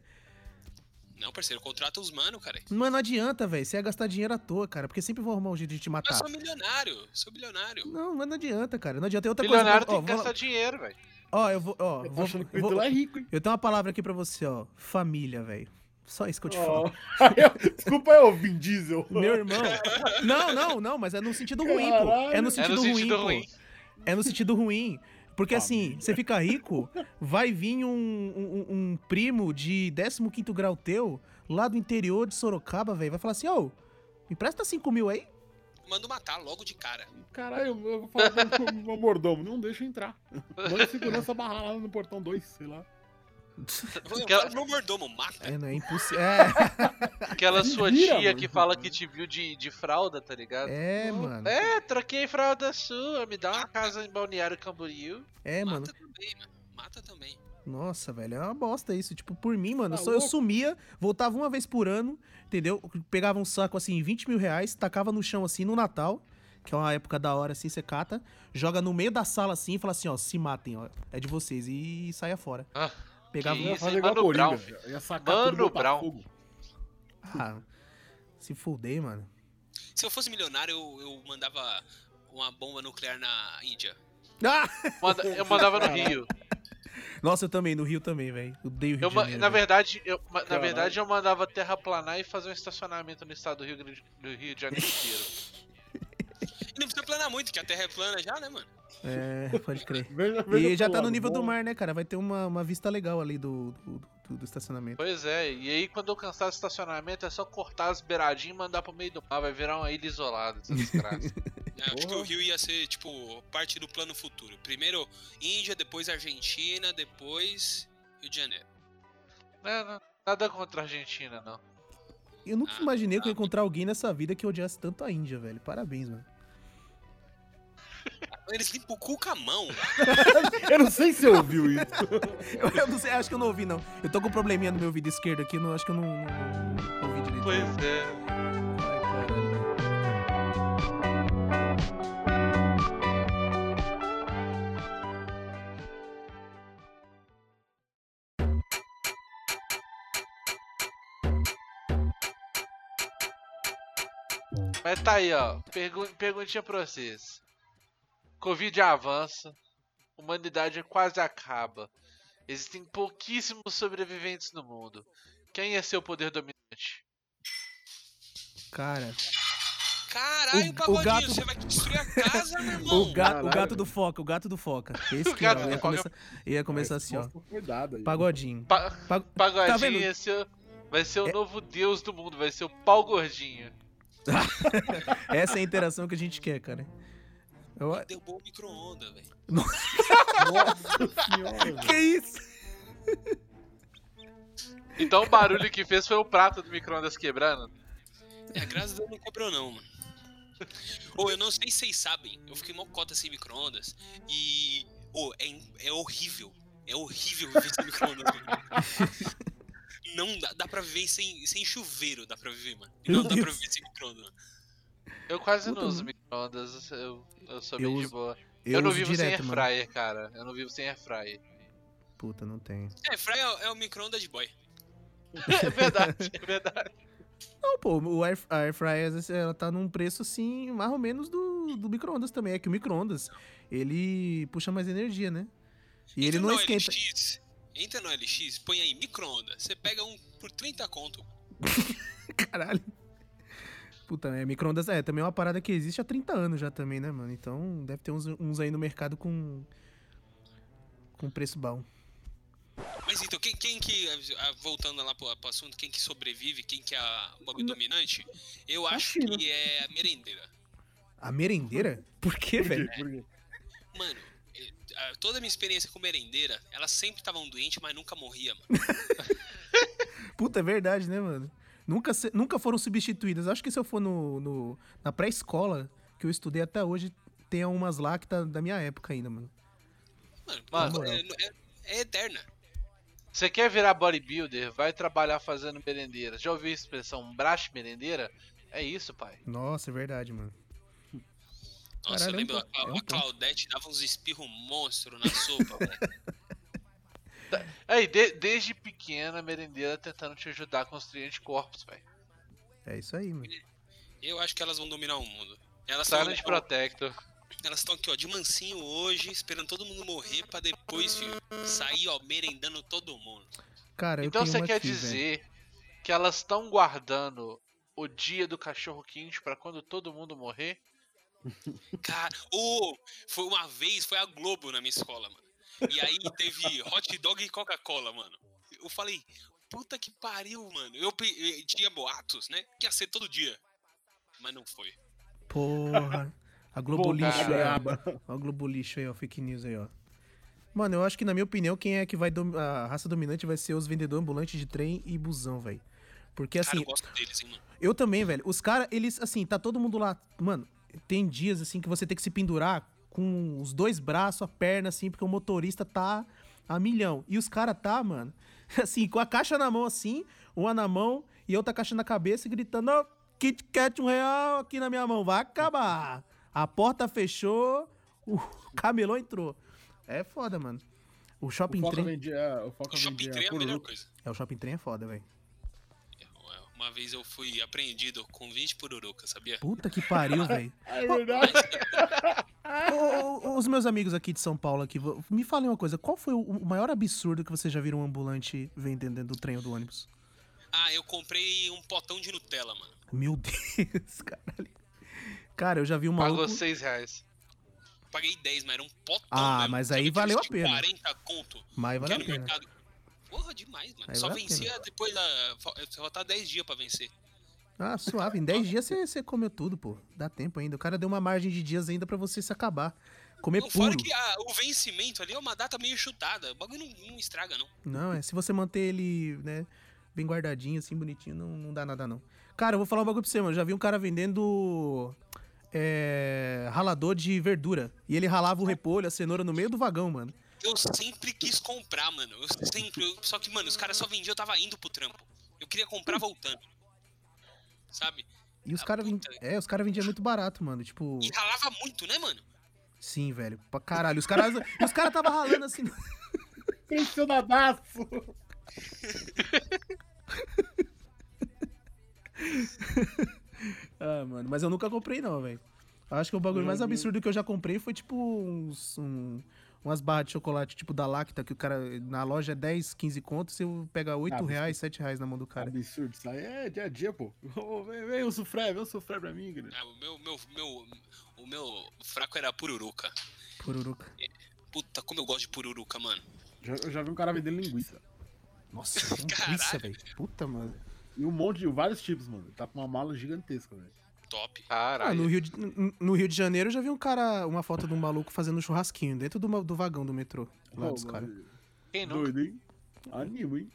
Não, parceiro, contrata os mano, cara. Mas não adianta, velho. Você ia gastar dinheiro à toa, cara, porque sempre vão arrumar um jeito de te matar. eu sou milionário, sou milionário. Não, mas não adianta, cara. Não adianta. E outra Milionário coisa. tem que ó, gastar vou, dinheiro, velho. ó, eu vou. Ó, Eu tô vou, achando que o vou- é rico, hein? eu tenho uma palavra aqui pra você, ó. Família, velho. Só isso que eu te Ó. falo. Desculpa eu, Vin Diesel. Meu irmão. Não, não, não, mas é no sentido ruim, pô. É no Caralho. É sentido, no sentido ruim, ruim. pô. É no sentido ruim. Porque assim, você fica rico, vai vir um, um, um primo de 15 grau teu, lá do interior de Sorocaba, velho, vai falar assim, ô, me empresta 5 mil aí? mando matar logo de cara. Caralho, eu vou falar pro meu- meu mordomo, não deixa entrar. Manda segurança barrar lá no portão 2, sei lá. Falo pro meu mordomo, mata. É, não é impossível. É, Aquela sua Vira, tia mano. que fala que te viu de, de fralda, tá ligado? é, mano. É, troquei fralda sua, me dá uma casa em Balneário Camboriú. É, mano. Mata também, mano. Mata também. Nossa, velho, é uma bosta isso. Tipo, por mim, mano, Tá só eu sumia, voltava uma vez por ano, entendeu? Pegava um saco assim, 20 mil reais, tacava no chão assim no Natal, que é uma época da hora assim, você cata, joga no meio da sala assim e fala assim, ó, se matem, ó, é de vocês, e saia fora. Ah, Pegava que ia Isso, igual a Mano Coringa. Brown, ia sacar Mano Brown. Ah, se fuder, mano. Se eu fosse milionário, eu, eu mandava uma bomba nuclear na Índia. Ah! Manda- eu mandava no Rio. Nossa, eu também, no Rio também, velho. Odeio o Rio Eu, de Janeiro. na verdade, eu, na verdade, eu mandava terraplanar e fazer um estacionamento no estado do Rio, do Rio de Janeiro inteiro. E não precisa planar muito, que a Terra é plana já, né, mano? É, pode crer. Veja, veja E já tá no nível do bom. mar, né, cara? Vai ter uma, uma vista legal ali do, do, do- do estacionamento. Pois é, e aí quando eu cansar do estacionamento é só cortar as beiradinhas e mandar pro meio do mar, vai virar uma ilha isolada, essa desgraça. É, acho que o Rio ia ser, tipo, parte do plano futuro. Primeiro Índia, depois Argentina, depois Rio de Janeiro. não, não, nada contra a Argentina, não. Eu nunca Ah, imaginei que eu ia ah. encontrar alguém nessa vida que odiasse tanto a Índia, velho. Parabéns, mano. Eles limpam o cu com a mão. Eu não sei se eu ouviu isso. Eu, eu não sei, acho que eu não ouvi, não. Eu tô com um probleminha no meu ouvido esquerdo aqui, não, acho que eu não, não- não ouvi direito. Pois é. Mas tá aí, ó. Pergun perguntinha pra vocês. Covid avança, humanidade quase acaba. Existem pouquíssimos sobreviventes no mundo. Quem é seu poder dominante? Cara, Caralho, O- o pagodinho, gato- você vai destruir a casa, meu irmão. o, ga o caralho. gato do foca, o gato do foca. Esse O é, gato ó, ia começar, ia começar assim, ó. Dada aí. Pagodinho. Pa Pa- Pagodinho Tá vendo? é seu- vai ser o É- novo deus do mundo, vai ser o pau gordinho. Essa é a interação que a gente quer, cara. Eu- Derrubou o micro-ondas, velho. Nossa senhora. Que isso? Então o barulho que fez foi o prato do micro-ondas quebrando. É, graças a Deus não quebrou, não, mano. Ô, eu não sei se vocês sabem, eu fiquei mocota sem micro-ondas e. Ô, é, é horrível. É horrível viver sem micro-ondas. Não dá, dá pra viver sem, sem chuveiro, dá pra viver, mano. Meu Não dá pra Deus. viver sem micro-ondas. Eu quase Puta, não uso micro-ondas, eu, eu sou Eu bem de boa. Eu, Eu, não vivo direto, sem airfryer, cara. Eu não vivo sem airfryer. Puta, não tem. É, Fry é, é o micro-ondas de boy. É verdade, é verdade. Não, pô, o air, a air fryer, às vezes, ela tá num preço, assim, mais ou menos do, do micro-ondas também. É que o micro-ondas, ele puxa mais energia, né? E ele Entra não no esquenta. LX, entra no LX, põe aí micro-ondas. Você pega um por 30 conto. Caralho. Puta, é, micro-ondas é também é uma parada que existe há 30 anos já também, né, mano? Então deve ter uns, uns aí no mercado com. com preço bom. Mas então, quem, quem que, ah, voltando lá pro, pro assunto, quem que sobrevive, quem que é a- o bagulho dominante, eu acho China. que é a merendeira. A merendeira? Por quê, velho? Por quê? Mano, eh, toda a minha experiência com merendeira, elas sempre estavam doentes, mas nunca morria, mano. Puta, é verdade, né, mano? Nunca, se- nunca foram substituídas. Acho que se eu for no, no- na pré-escola, que eu estudei até hoje, tem umas lá que tá da minha época ainda, mano. Mano, Mano, é, é- é eterna. Você quer virar bodybuilder? Vai trabalhar fazendo merendeira. Já ouviu a expressão braço merendeira? É isso, pai. Nossa, é verdade, mano. Nossa, Caralho, é eu lembro, a, é um a ponto. Claudete dava uns espirros monstro na sopa, velho. Aí, de- desde pequena, a merendeira tentando te ajudar a construir anticorpos, velho. É isso aí, mano. Eu acho que elas vão dominar o mundo. Elas estão Silent Protector. elas estão aqui, ó, de mansinho hoje, esperando todo mundo morrer pra depois, filho, sair, ó, merendando todo mundo. Cara, eu Então você quer aqui, velho. dizer que elas estão guardando o dia do cachorro quente pra quando todo mundo morrer? Cara, ô, foi uma vez, foi a Globo na minha escola, mano. E aí teve hot dog e Coca-Cola, mano. Eu falei, puta que pariu, mano. Eu, eu tinha boatos, né? Que ia ser todo dia. Mas não foi. Porra. A Globo Voltar Lixo a aí, ó. o Globo Lixo aí, ó. Fake news aí, ó. Mano, eu acho que, na minha opinião, quem é que vai. dom- A raça dominante vai ser os vendedores ambulantes de trem e busão, velho. Porque Cara, assim. eu gosto deles, hein, mano. Eu também, velho. Os caras, eles, assim, tá todo mundo lá. Mano, tem dias, assim, que você tem que se pendurar com os dois braços, a perna, assim, porque o motorista tá a milhão. E os caras tá, mano, assim, com a caixa na mão, assim, uma na mão e outra caixa na cabeça, e gritando: Ó, Kit Kat um real aqui na minha mão, vai acabar. A porta fechou, o camelô entrou. É foda, mano. O O shopping Foca trem. vendia, o Foca O shopping vendia trem é a melhor coisa. É, o shopping trem é foda, velho. Uma vez eu fui apreendido com 20 pururuca, sabia? Puta que pariu, velho. É verdade. Os meus amigos aqui de São Paulo aqui, me falem uma coisa, qual foi o maior absurdo que vocês já viram um ambulante vendendo dentro do trem ou do ônibus? Ah, eu comprei um potão de Nutella, mano. Meu Deus, caralho. Cara, eu já vi um Pagou maluco... 6 reais. Paguei 10, mas era um potão Ah, mesmo. mas aí valeu a de pena. 40 conto. Mas valeu a pena. mercado. Porra, demais, mano. Aí Só vencia depois da... faltar 10 dias pra vencer. Ah, suave, em 10 dias você, você comeu tudo, pô. Dá tempo ainda. O cara deu uma margem de dias ainda pra você se acabar. Comer Não, Fora puro. que a- o vencimento ali é uma data meio chutada. O bagulho não, não estraga, não. Não, é se você manter ele, né, bem guardadinho, assim, bonitinho, não, não dá nada, não. Cara, eu vou falar um bagulho pra você, mano. Já vi um cara vendendo é, ralador de verdura. E ele ralava o repolho, a cenoura no meio do vagão, mano. Eu sempre quis comprar, mano. Eu sempre. eu- Só que, mano, os caras só vendiam, eu tava indo pro trampo. Eu queria comprar voltando. Sabe? E os caras puta. é, os cara vendiam muito barato, mano. Tipo, E ralava muito, né, mano? sim, velho. Pra caralho. Os caras e os cara tava ralando assim. Impressionadaço. ah, mano. Mas eu nunca comprei, não, velho. Acho que o bagulho mais absurdo que eu já comprei foi, tipo, uns, um- umas barras de chocolate, tipo, da Lacta, que o cara, na loja é 10, 15 contos, você pega 8 Ah, reais, 7 reais na mão do cara. Absurdo, isso aí é dia a dia, pô. Vem, vem o sufré, vem o sufré pra mim, cara. Ah, o meu, meu, meu, o meu fraco era pururuca. Pururuca. Puta, como eu gosto de pururuca, mano. Já, eu já vi um cara vendendo linguiça. Nossa, linguiça, velho. Puta, mano. E um monte de vários tipos, mano. Tá com uma mala gigantesca, velho. Top. Ah, Caralho. no, Rio de, no Rio de Janeiro eu já vi um cara, uma foto de um maluco fazendo um churrasquinho dentro do, do vagão do metrô. Lá Pô, dos caras. mano, Quem nunca? Doido, hein? Animo, hein?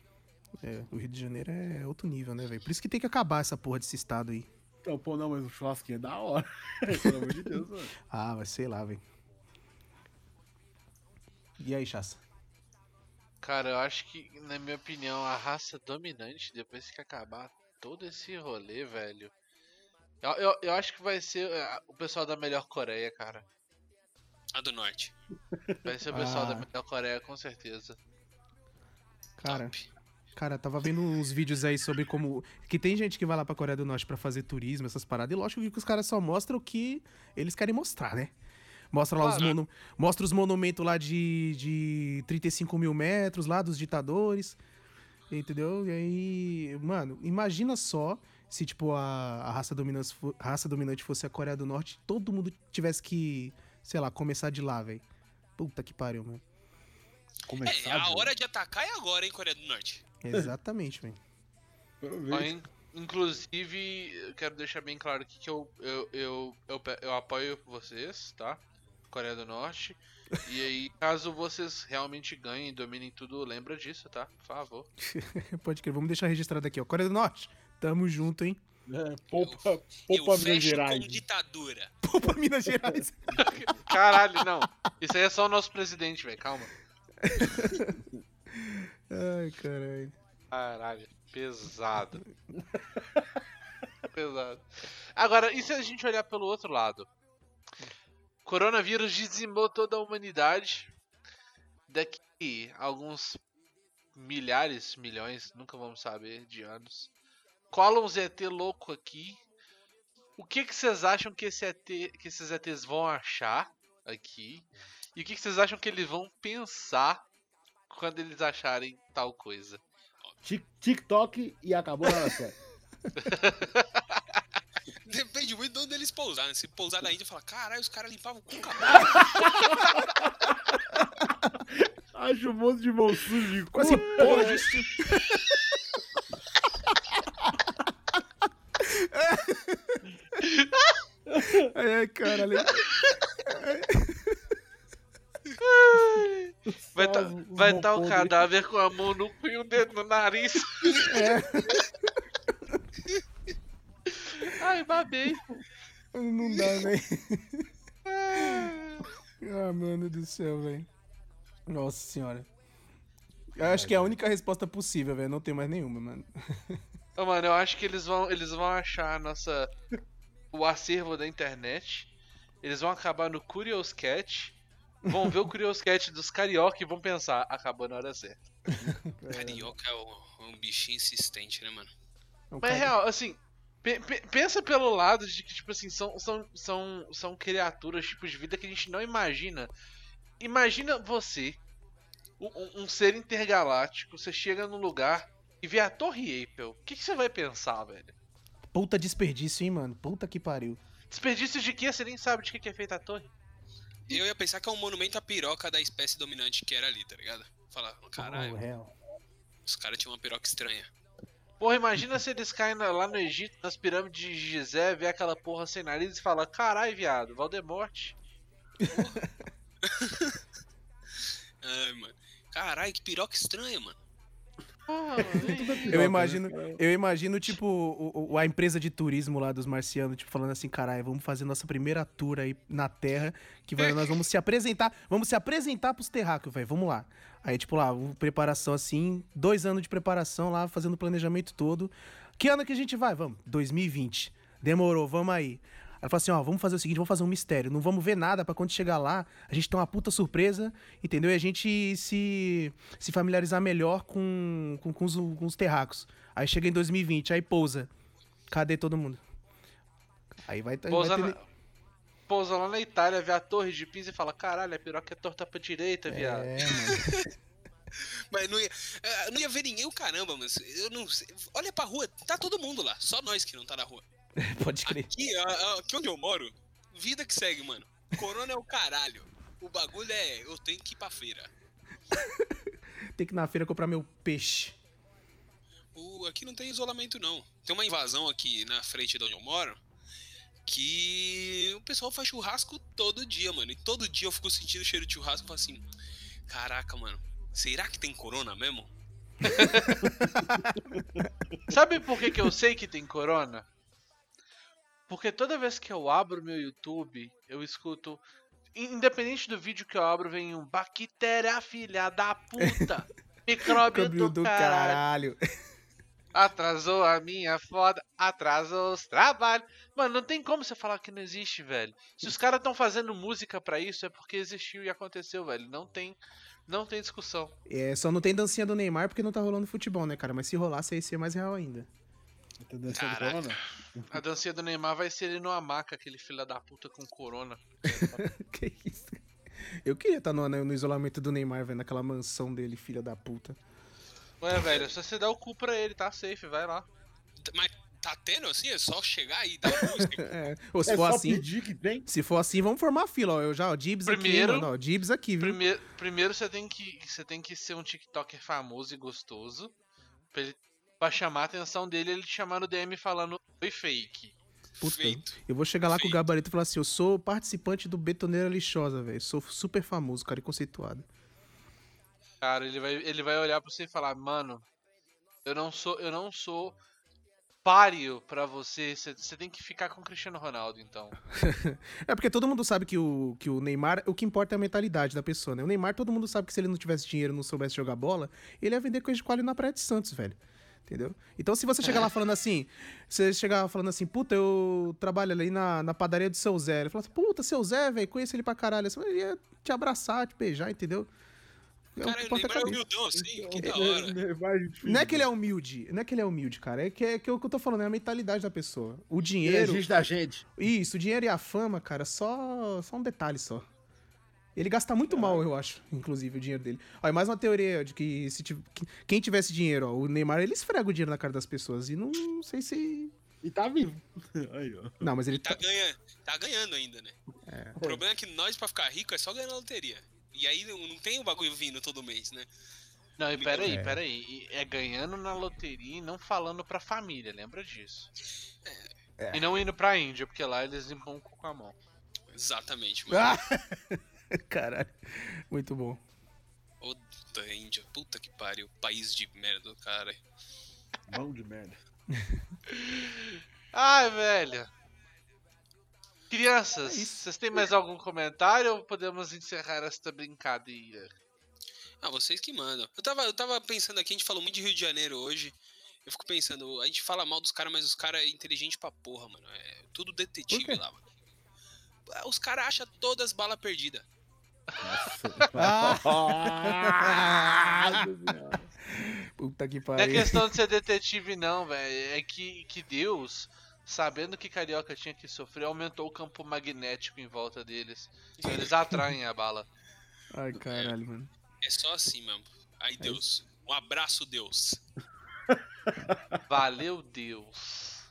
É, o Rio de Janeiro é outro nível, né, velho? Por isso que tem que acabar essa porra desse estado aí. Então, pô, não, mas o churrasquinho é da hora. Pelo amor de Deus, mano. Ah, mas sei lá, velho. E aí, Chassa? Cara, eu acho que, na minha opinião, a raça dominante, depois que acabar todo esse rolê, velho. Eu, eu, eu acho que vai ser é, o pessoal da melhor Coreia, cara. A do norte. Vai ser o pessoal da Ah. melhor Coreia, com certeza. Cara, Top. cara, tava vendo uns vídeos aí sobre como. Que tem gente que vai lá pra Coreia do Norte pra fazer turismo, essas paradas. E lógico que os caras só mostram o que eles querem mostrar, né? Mostra lá os, Claro. monu... Mostra os monumentos lá de, de 35 mil metros, lá dos ditadores. Entendeu? E aí, mano, imagina só se, tipo, a, a raça, dominante, a raça dominante fosse a Coreia do Norte, todo mundo tivesse que, sei lá, começar de lá, velho. Puta que pariu, mano. É, a hora de atacar é agora, hein, Coreia do Norte. Exatamente, velho. Inclusive, eu quero deixar bem claro aqui que eu, eu, eu, eu, eu apoio vocês, tá? Coreia do Norte. E aí, caso vocês realmente ganhem e dominem tudo, lembra disso, tá? Por favor. Pode crer, vamos deixar registrado aqui, ó. Coreia do Norte, tamo junto, hein? É, poupa, Eu poupa Minas fecho Gerais. com ditadura. Poupa Minas Gerais. Caralho, não. Isso aí é só o nosso presidente, velho. Calma. Ai, caralho. Caralho, pesado. pesado. Agora, e se a gente olhar pelo outro lado? Coronavírus dizimou toda a humanidade. Daqui alguns milhares, milhões, nunca vamos saber, de anos. Cola um ZT louco aqui. O que, que vocês acham que, esse ET, que esses ETs vão achar aqui? E o que, que vocês acham que eles vão pensar quando eles acharem tal coisa? Tik- TikTok e acabou na série. Depende muito de onde eles pousarem. Se pousar na Índia, fala, caralho, os caras limpavam com o cabelo. Acho um monte de mão suja de cu. Assim, porra de Ai, caralho. Vai estar os vai tá o cadáver com a mão no cu e o dedo no nariz. Ai, babei. Não dá, velho. Ah, mano do céu, velho. Nossa senhora. Eu acho que é a única resposta possível, velho. Não tem mais nenhuma, mano. Ô, mano, eu acho que eles vão, eles vão achar a nossa. O acervo da internet. Eles vão acabar no Curious Cat. Vão ver o Curious Cat dos carioca e vão pensar, acabou na hora certa. Carioca é um, um bichinho insistente, né, mano? Mas é real, assim, pe- pe- pensa pelo lado de que, tipo assim, são, são, são, são criaturas, tipos de vida que a gente não imagina. Imagina você, um, um- um ser intergaláctico, você chega num lugar e vê a Torre Eiffel. O que, que você vai pensar, velho? Puta desperdício, hein, mano. Puta que pariu. Desperdício de quê? Você nem sabe de que, que é feita a torre. Eu ia pensar que é um monumento à piroca da espécie dominante que era ali, tá ligado? Falar, caralho, Oh, os caras tinham uma piroca estranha. Porra, imagina se eles caem na- lá no Egito, nas pirâmides de Gizé, vê aquela porra sem nariz e fala, carai, viado, Valdemorte. Ai, mano. Caralho, que piroca estranha, mano. Eu imagino, eu imagino, tipo, o- o- a empresa de turismo lá dos marcianos, tipo, falando assim, caralho, vamos fazer nossa primeira tour aí na Terra, que vai, nós vamos se apresentar, vamos se apresentar pros terráqueos, velho, vamos lá. Aí, tipo, lá, preparação assim, dois anos de preparação lá, fazendo o planejamento todo. Que ano que a gente vai? Vamos, 2020. Demorou, vamos aí. Aí fala assim, ó, vamos fazer o seguinte, vamos fazer um mistério. Não vamos ver nada pra quando chegar lá, a gente ter uma puta surpresa, entendeu? E a gente se, se familiarizar melhor com, com, com os, com os terráqueos. Aí chega em 2020, aí pousa. Cadê todo mundo? Aí vai, vai Pousa, ter... na- pousa lá na Itália, vê a torre de Pisa e fala, caralho, a piroca é torta pra direita, viado. É, mano. Mas não ia, eh, não ia ver ninguém o caramba, mas eu não sei. Olha pra rua, tá todo mundo lá, só nós que não tá na rua. Pode crer. Aqui, aqui onde eu moro, vida que segue, mano. Corona é o caralho. O bagulho é, eu tenho que ir pra feira. Tem que ir na feira comprar meu peixe. O, aqui não tem isolamento, não. Tem uma invasão aqui na frente de onde eu moro que o pessoal faz churrasco todo dia, mano. E todo dia eu fico sentindo o cheiro de churrasco e falo assim: caraca, mano, será que tem corona mesmo? Sabe por que, que eu sei que tem corona? Porque toda vez que eu abro meu YouTube, eu escuto. Independente do vídeo que eu abro, vem um Bactéria filha da puta! Micróbio do, do caralho! caralho. Atrasou a minha foda, atrasou os trabalhos. Mano, não tem como você falar que não existe, velho. Se os caras estão fazendo música pra isso, é porque existiu e aconteceu, velho. Não tem, não tem discussão. É, só não tem dancinha do Neymar porque não tá rolando futebol, né, cara? Mas se rolasse aí seria mais real ainda. Caraca. A dancinha do Neymar vai ser ele numa maca, aquele filho da puta com corona. que isso? Eu queria estar no, no isolamento do Neymar, velho, naquela mansão dele, filha da puta. Ué, velho, é só você dar o cu pra ele, tá safe, vai lá. Mas tá tendo assim? É só chegar e dar música. É. Ou se É for só assim. pedir que tem. Se for assim, vamos formar a fila, ó. Eu já, ó, Dibs Primeiro- aqui, mano. Ó, Dibs aqui, viu? Primeiro, primeiro você tem que você tem que ser um TikToker famoso e gostoso pra, ele, pra chamar a atenção dele, ele te chamar no DM falando oi fake. Puta, Feito. eu vou chegar lá com o Feito. gabarito e falar assim: eu sou participante do Betoneira Lixosa, velho. Sou super famoso, cara, e conceituado. Cara, ele vai ele vai olhar pra você e falar: "Mano, eu não sou eu não sou páreo pra você, você tem que ficar com o Cristiano Ronaldo, então". É porque todo mundo sabe que o, que o Neymar, o que importa é a mentalidade da pessoa, né? O Neymar, todo mundo sabe que se ele não tivesse dinheiro e não soubesse jogar bola, ele ia vender coisa de qualidade na Praia de Santos, velho. Entendeu? Então, se você chegar lá falando assim, você chegar lá falando assim, puta, eu trabalho ali na, na padaria do seu Zé. Ele fala assim, puta, seu Zé, velho, conheço ele pra caralho. Assim, ele ia te abraçar, te beijar, entendeu? É Cara, importa é é humildão assim, que da É, hora. Não é que ele é humilde, não é que ele é humilde, cara. É que é que é o que eu tô falando, é a mentalidade da pessoa. O Ele é dinheiro. gente da gente. Isso, o dinheiro e a fama, cara, só, só um detalhe só. Ele gasta muito mal, eu acho, inclusive, o dinheiro dele. Ó, e mais uma teoria de que se tiv- que- quem tivesse dinheiro, ó, o Neymar, ele esfrega o dinheiro na cara das pessoas. E não, sei se. E tá vivo. Aí, ó. Não, mas ele Tá, tá. ganha, tá ganhando ainda, né? O problema é que nós, pra ficar rico, é só ganhar na loteria. E aí não tem o bagulho vindo todo mês, né? Não, e peraí, É. peraí. É ganhando na loteria e não falando pra família, lembra disso. E não indo pra Índia, porque lá eles limpam o cu com a mão. Exatamente, mano. Ah! Caralho. Muito bom. Ô, da Índia. Puta que pariu. País de merda, cara. Mão de merda. Ai, velho. É Crianças, vocês têm mais algum comentário ou podemos encerrar esta brincadeira? Ah, vocês que mandam. Eu tava, eu tava pensando aqui, a gente falou muito de Rio de Janeiro hoje. Eu fico pensando, a gente fala mal dos caras, mas os caras é inteligente pra porra, mano. É tudo detetive lá, mano. Os caras acham todas as balas perdidas. Ah! Puta que Não é pariu. questão de ser detetive, não, velho. É que, que Deus, sabendo que Carioca tinha que sofrer, aumentou o campo magnético em volta deles. Então eles atraem a bala. Ai, caralho, mano. É só assim mesmo. Aí, Deus. Um abraço, Deus. Valeu, Deus.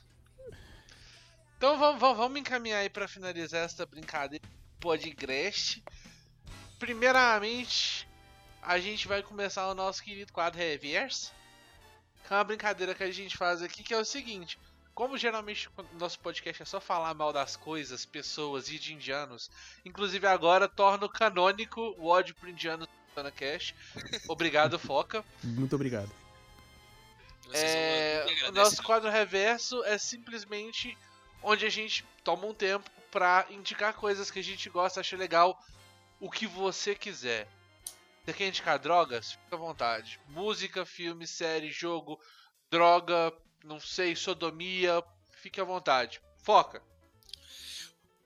Então vamos, vamos, vamos encaminhar aí pra finalizar esta brincadeira podcast. Primeiramente, a gente vai começar o nosso querido quadro Reverso. Que é uma brincadeira que a gente faz aqui, que é o seguinte. Como geralmente o nosso podcast é só falar mal das coisas, pessoas e de indianos, inclusive agora torna canônico o ódio pro indiano na Cash. Obrigado, Foca. Muito obrigado. É, o nosso quadro reverso é simplesmente onde a gente toma um tempo pra indicar coisas que a gente gosta, acha legal, o que você quiser. Você quer indicar drogas? Fica à vontade. Música, filme, série, jogo, droga, não sei, sodomia, fique à vontade. Foca.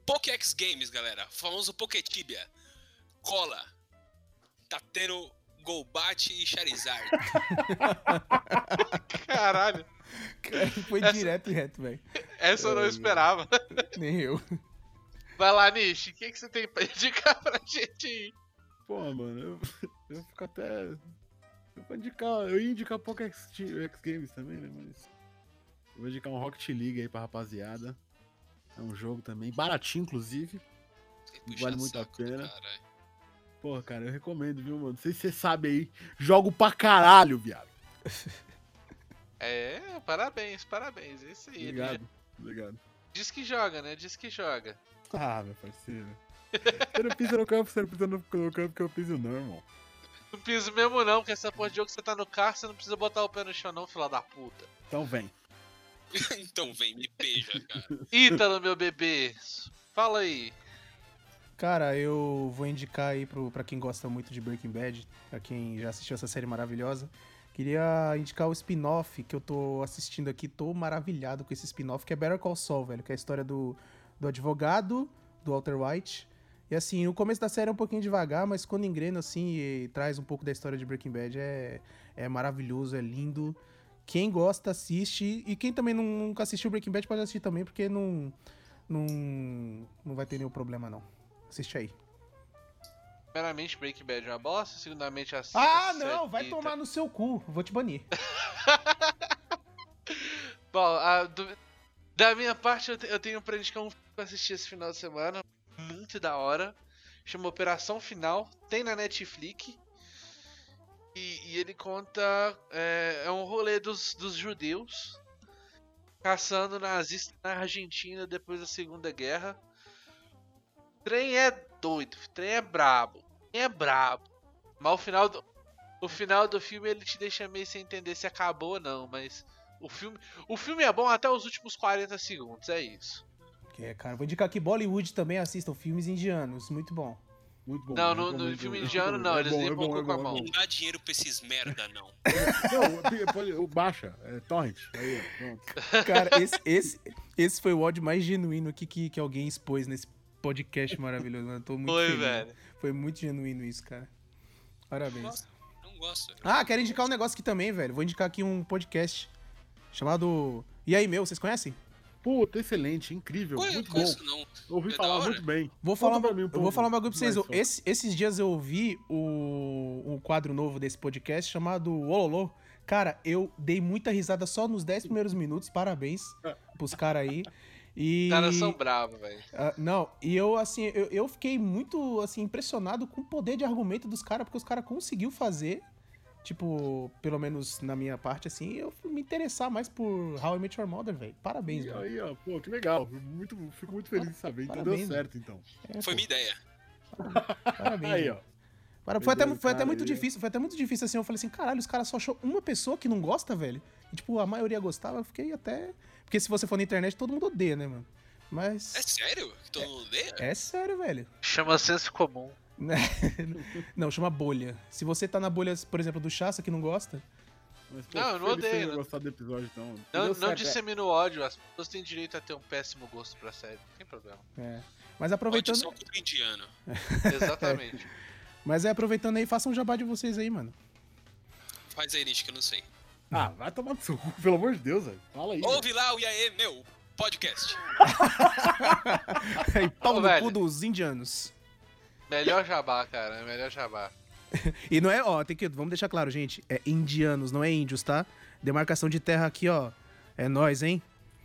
Pokéx Games, galera. Famoso Poketibia. Cola. Tá tendo Golbat e Charizard. Caralho. Foi Essa- direto e reto, velho. Essa eu não esperava. Nem eu. Vai lá, Nishi, o que, que você tem pra indicar pra gente aí? Pô, mano, eu, eu fico até. Eu vou indicar. Eu ia indicar pouco X, X Games também, né? Mas. Eu vou indicar um Rocket League aí pra rapaziada. É um jogo também, baratinho, inclusive. Vale muito a pena. Porra, cara, eu recomendo, viu, mano? Não sei se você sabe aí. Jogo pra caralho, viado. É, parabéns, parabéns. É isso aí. ele Obrigado, obrigado. Diz que joga, né? Diz que joga. Ah, meu parceiro. Você não pisa no campo, você não pisa no, no campo que eu piso, não, irmão. Não piso mesmo não, porque essa porra de jogo que você tá no carro, você não precisa botar o pé no chão não, fila da puta. Então vem. então vem, me beija, cara. Ítalo, meu bebê. Fala aí. Cara, eu vou indicar aí pro, pra quem gosta muito de Breaking Bad, pra quem já assistiu essa série maravilhosa. Queria indicar o spin-off que eu tô assistindo aqui, tô maravilhado com esse spin-off, que é Better Call Saul, velho, que é a história do, do advogado, do Walter White. E assim, o começo da série é um pouquinho devagar, mas quando engrena assim e traz um pouco da história de Breaking Bad é, é maravilhoso, é lindo. Quem gosta, assiste. E quem também nunca assistiu Breaking Bad pode assistir também, porque não, não, não vai ter nenhum problema, não. Assiste aí. Primeiramente, Breaking Bad é uma bosta. Segundamente, Ah, a não, vai tomar no seu cu. Vou te banir. Bom, a do- da minha parte, eu, te- eu tenho pra indicar um filme pra assistir esse final de semana. Muito da hora. Chama Operação Final. Tem na Netflix. E, e ele conta. É, é um rolê dos, dos judeus caçando nazistas na Argentina depois da Segunda Guerra. O trem é doido, o trem é brabo. O trem é brabo. Mas o final do, o final do filme ele te deixa meio sem entender se acabou ou não, mas o filme, o filme é bom até os últimos 40 segundos, é isso. Que é, cara, vou indicar que Bollywood também assistam filmes indianos. Muito bom. Muito bom. Não, no, no filme indiano não, eles limpam o cu com a mão. Não dá dinheiro pra esses merda, não. Não, baixa, é torrent. Aí, pronto. Cara, esse, esse, esse foi o ódio mais genuíno aqui que, que alguém expôs nesse podcast maravilhoso. Eu Tô muito Foi, feliz. velho. Foi muito genuíno isso, cara. Parabéns. Não gosto. Ah, quero indicar um negócio aqui também, velho. Vou indicar aqui um podcast chamado E aí, meu, vocês conhecem? Puta, excelente, incrível, Ué, muito bom. não. Ouvi É falar muito bem. Vou falar, pra uma- mim um eu vou falar uma coisa pra vocês. esse- esses dias eu ouvi o, um quadro novo desse podcast chamado Ololô. Cara, eu dei muita risada só nos 10 primeiros minutos. Parabéns pros caras aí. E... Os caras são bravos, velho. Ah, não, e eu, assim, eu, eu fiquei muito, assim, impressionado com o poder de argumento dos caras, porque os caras conseguiu fazer tipo, pelo menos na minha parte, assim, eu me interessar mais por How I Met Your Mother, velho. Parabéns, E mano. aí, ó, pô, que legal. Muito, fico muito feliz de saber. Então deu certo, então. É, Foi pô, minha ideia. parabéns. Aí, ó. Para- Foi até, foi até muito difícil, foi até muito difícil assim. Eu falei assim, caralho, os caras só achou uma pessoa que não gosta, velho. E, tipo, a maioria gostava, eu fiquei até. Porque se você for na internet, todo mundo odeia, né, mano? Mas. É sério? Que todo mundo odeia? É sério, velho. Chama senso comum. Não, chama bolha. Se você tá na bolha, por exemplo, do Chassa que não gosta. Mas, pô, Não, eu não odeio, não. gostar do episódio, então. Não, não é. dissemina o ódio, as pessoas têm direito a ter um péssimo gosto pra série, não tem problema. É. Mas aproveitando. só contra o indiano. Exatamente. Mas é aproveitando aí, façam um jabá de vocês aí, mano. Faz aí, Nish, que eu não sei. Ah, vai tomar no seu cu, pelo amor de Deus, velho. Fala aí. velho. Ouve lá o Iaê, meu, podcast. e pau Ô, no velho. cu dos indianos. Melhor jabá, cara, melhor jabá. E não é, ó, tem que. Vamos deixar claro, gente. É indianos, não é índios, tá? Demarcação de terra aqui, ó. É nós, hein?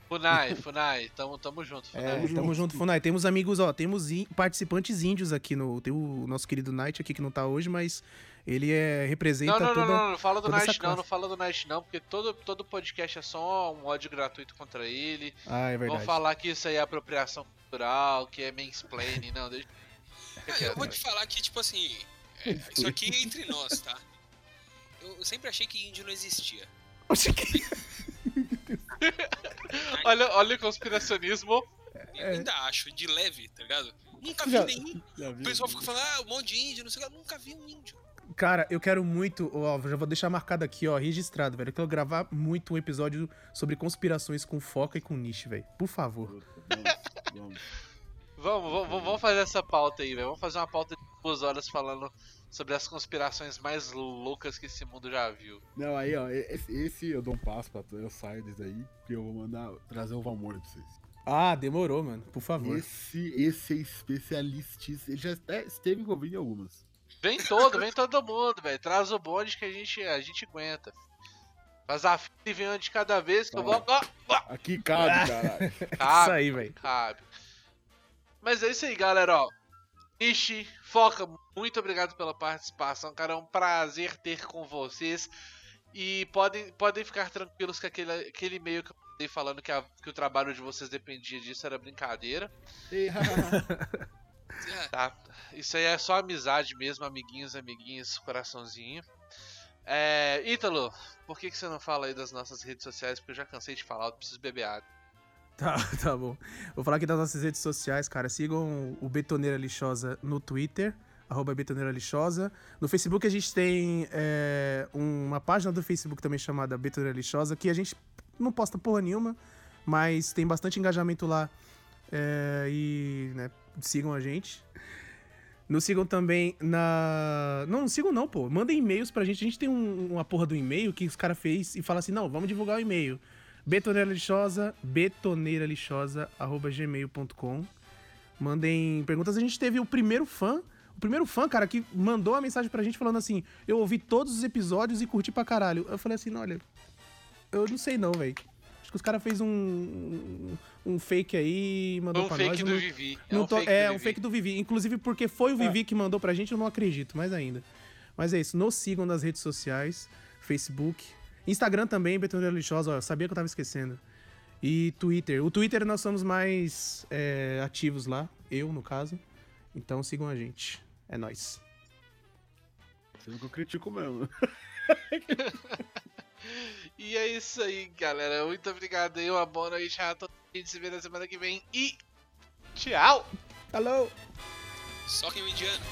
Funai, Funai, tamo, tamo junto, Funai. É, tamo junto, Funai. Temos amigos, ó, temos in- participantes índios aqui no. Tem o nosso querido Knight aqui que não tá hoje, mas ele é representa Não, não, não, toda. não, não fala do toda essa Night não, não fala do Night não, porque todo, todo podcast é só um ódio gratuito contra ele. Ah, é Vão verdade. falar que isso aí é apropriação cultural, que é mansplaining, não, deixa. Ah, eu vou te falar que, tipo assim, é, isso aqui é entre nós, tá? Eu, eu sempre achei que índio não existia. Oxe, que- Olha, olha o conspiracionismo. Eu ainda acho, de leve, tá ligado? Nunca Já- vi nenhum. Já O viu? pessoal fica falando, ah, um monte de índio, não sei o que. Eu nunca vi um índio. Cara, eu quero muito, ó, já vou deixar marcado aqui, ó, registrado, velho. Eu quero gravar muito um episódio sobre conspirações com Foca e com Niche, velho. Por favor. Vamos, vamos. Vamos, vamos, vamos fazer essa pauta aí, velho. Vamos fazer uma pauta de duas horas falando sobre as conspirações mais loucas que esse mundo já viu. Não, aí, ó, esse, esse eu dou um passo pra eu sair desse aí, porque eu vou mandar trazer o Valmor pra vocês. Ah, demorou, mano. Por favor. Esse, esse é especialista, ele já até esteve envolvido em algumas. Vem todo, vem todo mundo, velho. Traz o bonde que a gente, a gente aguenta. Faz a fila e vem um de cada vez que eu vou. Ó, ó, Aqui cabe, caralho. Isso cabe, aí, velho. cabe. Mas é isso aí, galera, ó. Nishi, Foca, muito obrigado pela participação, cara. É um prazer ter com vocês. E podem, podem ficar tranquilos que aquele, aquele e-mail que eu mandei falando que, a- que o trabalho de vocês dependia disso era brincadeira. Ei, É, Tá? Isso aí é só amizade mesmo, amiguinhos, amiguinhas, coraçãozinho. É, Ítalo, por que, que você não fala aí das nossas redes sociais? Porque eu já cansei de falar, eu preciso beber água. Tá, tá bom. Vou falar aqui das nossas redes sociais, cara. Sigam o Betoneira Lixosa no Twitter, arroba Betoneira Lixosa. No Facebook a gente tem é, uma página do Facebook também chamada Betoneira Lixosa, que a gente não posta porra nenhuma, mas tem bastante engajamento lá. É, e né, sigam a gente. Nos sigam também na. Não, não sigam não, pô. Mandem e-mails pra gente. A gente tem um- uma porra do e-mail que os caras fez e fala assim: não, vamos divulgar o e-mail. Betoneira lixosa, gmail.com. Mandem perguntas. A gente teve o primeiro fã, o primeiro fã, cara, que mandou uma mensagem pra gente falando assim: eu ouvi todos os episódios e curti pra caralho. Eu falei assim: não, olha, eu não sei não, velho. Acho que os caras fez um, um, um fake aí mandou um pra nós. não- Vivi. não um tô- fake é, do um Vivi. fake do Vivi. Inclusive porque foi o Vivi que mandou pra gente, eu não acredito, mais ainda. Mas é isso, nos sigam nas redes sociais, Facebook, Instagram também, Betoneira Lixosa, ó, eu sabia que eu tava esquecendo. E Twitter. O Twitter nós somos mais é, ativos lá, eu no caso. Então sigam a gente. É nóis. Sendo que eu critico mesmo. E é isso aí, galera. Muito obrigado aí. Uma boa noite a todos. A gente se vê na semana que vem. E tchau! Alô! Só quem é o indiano.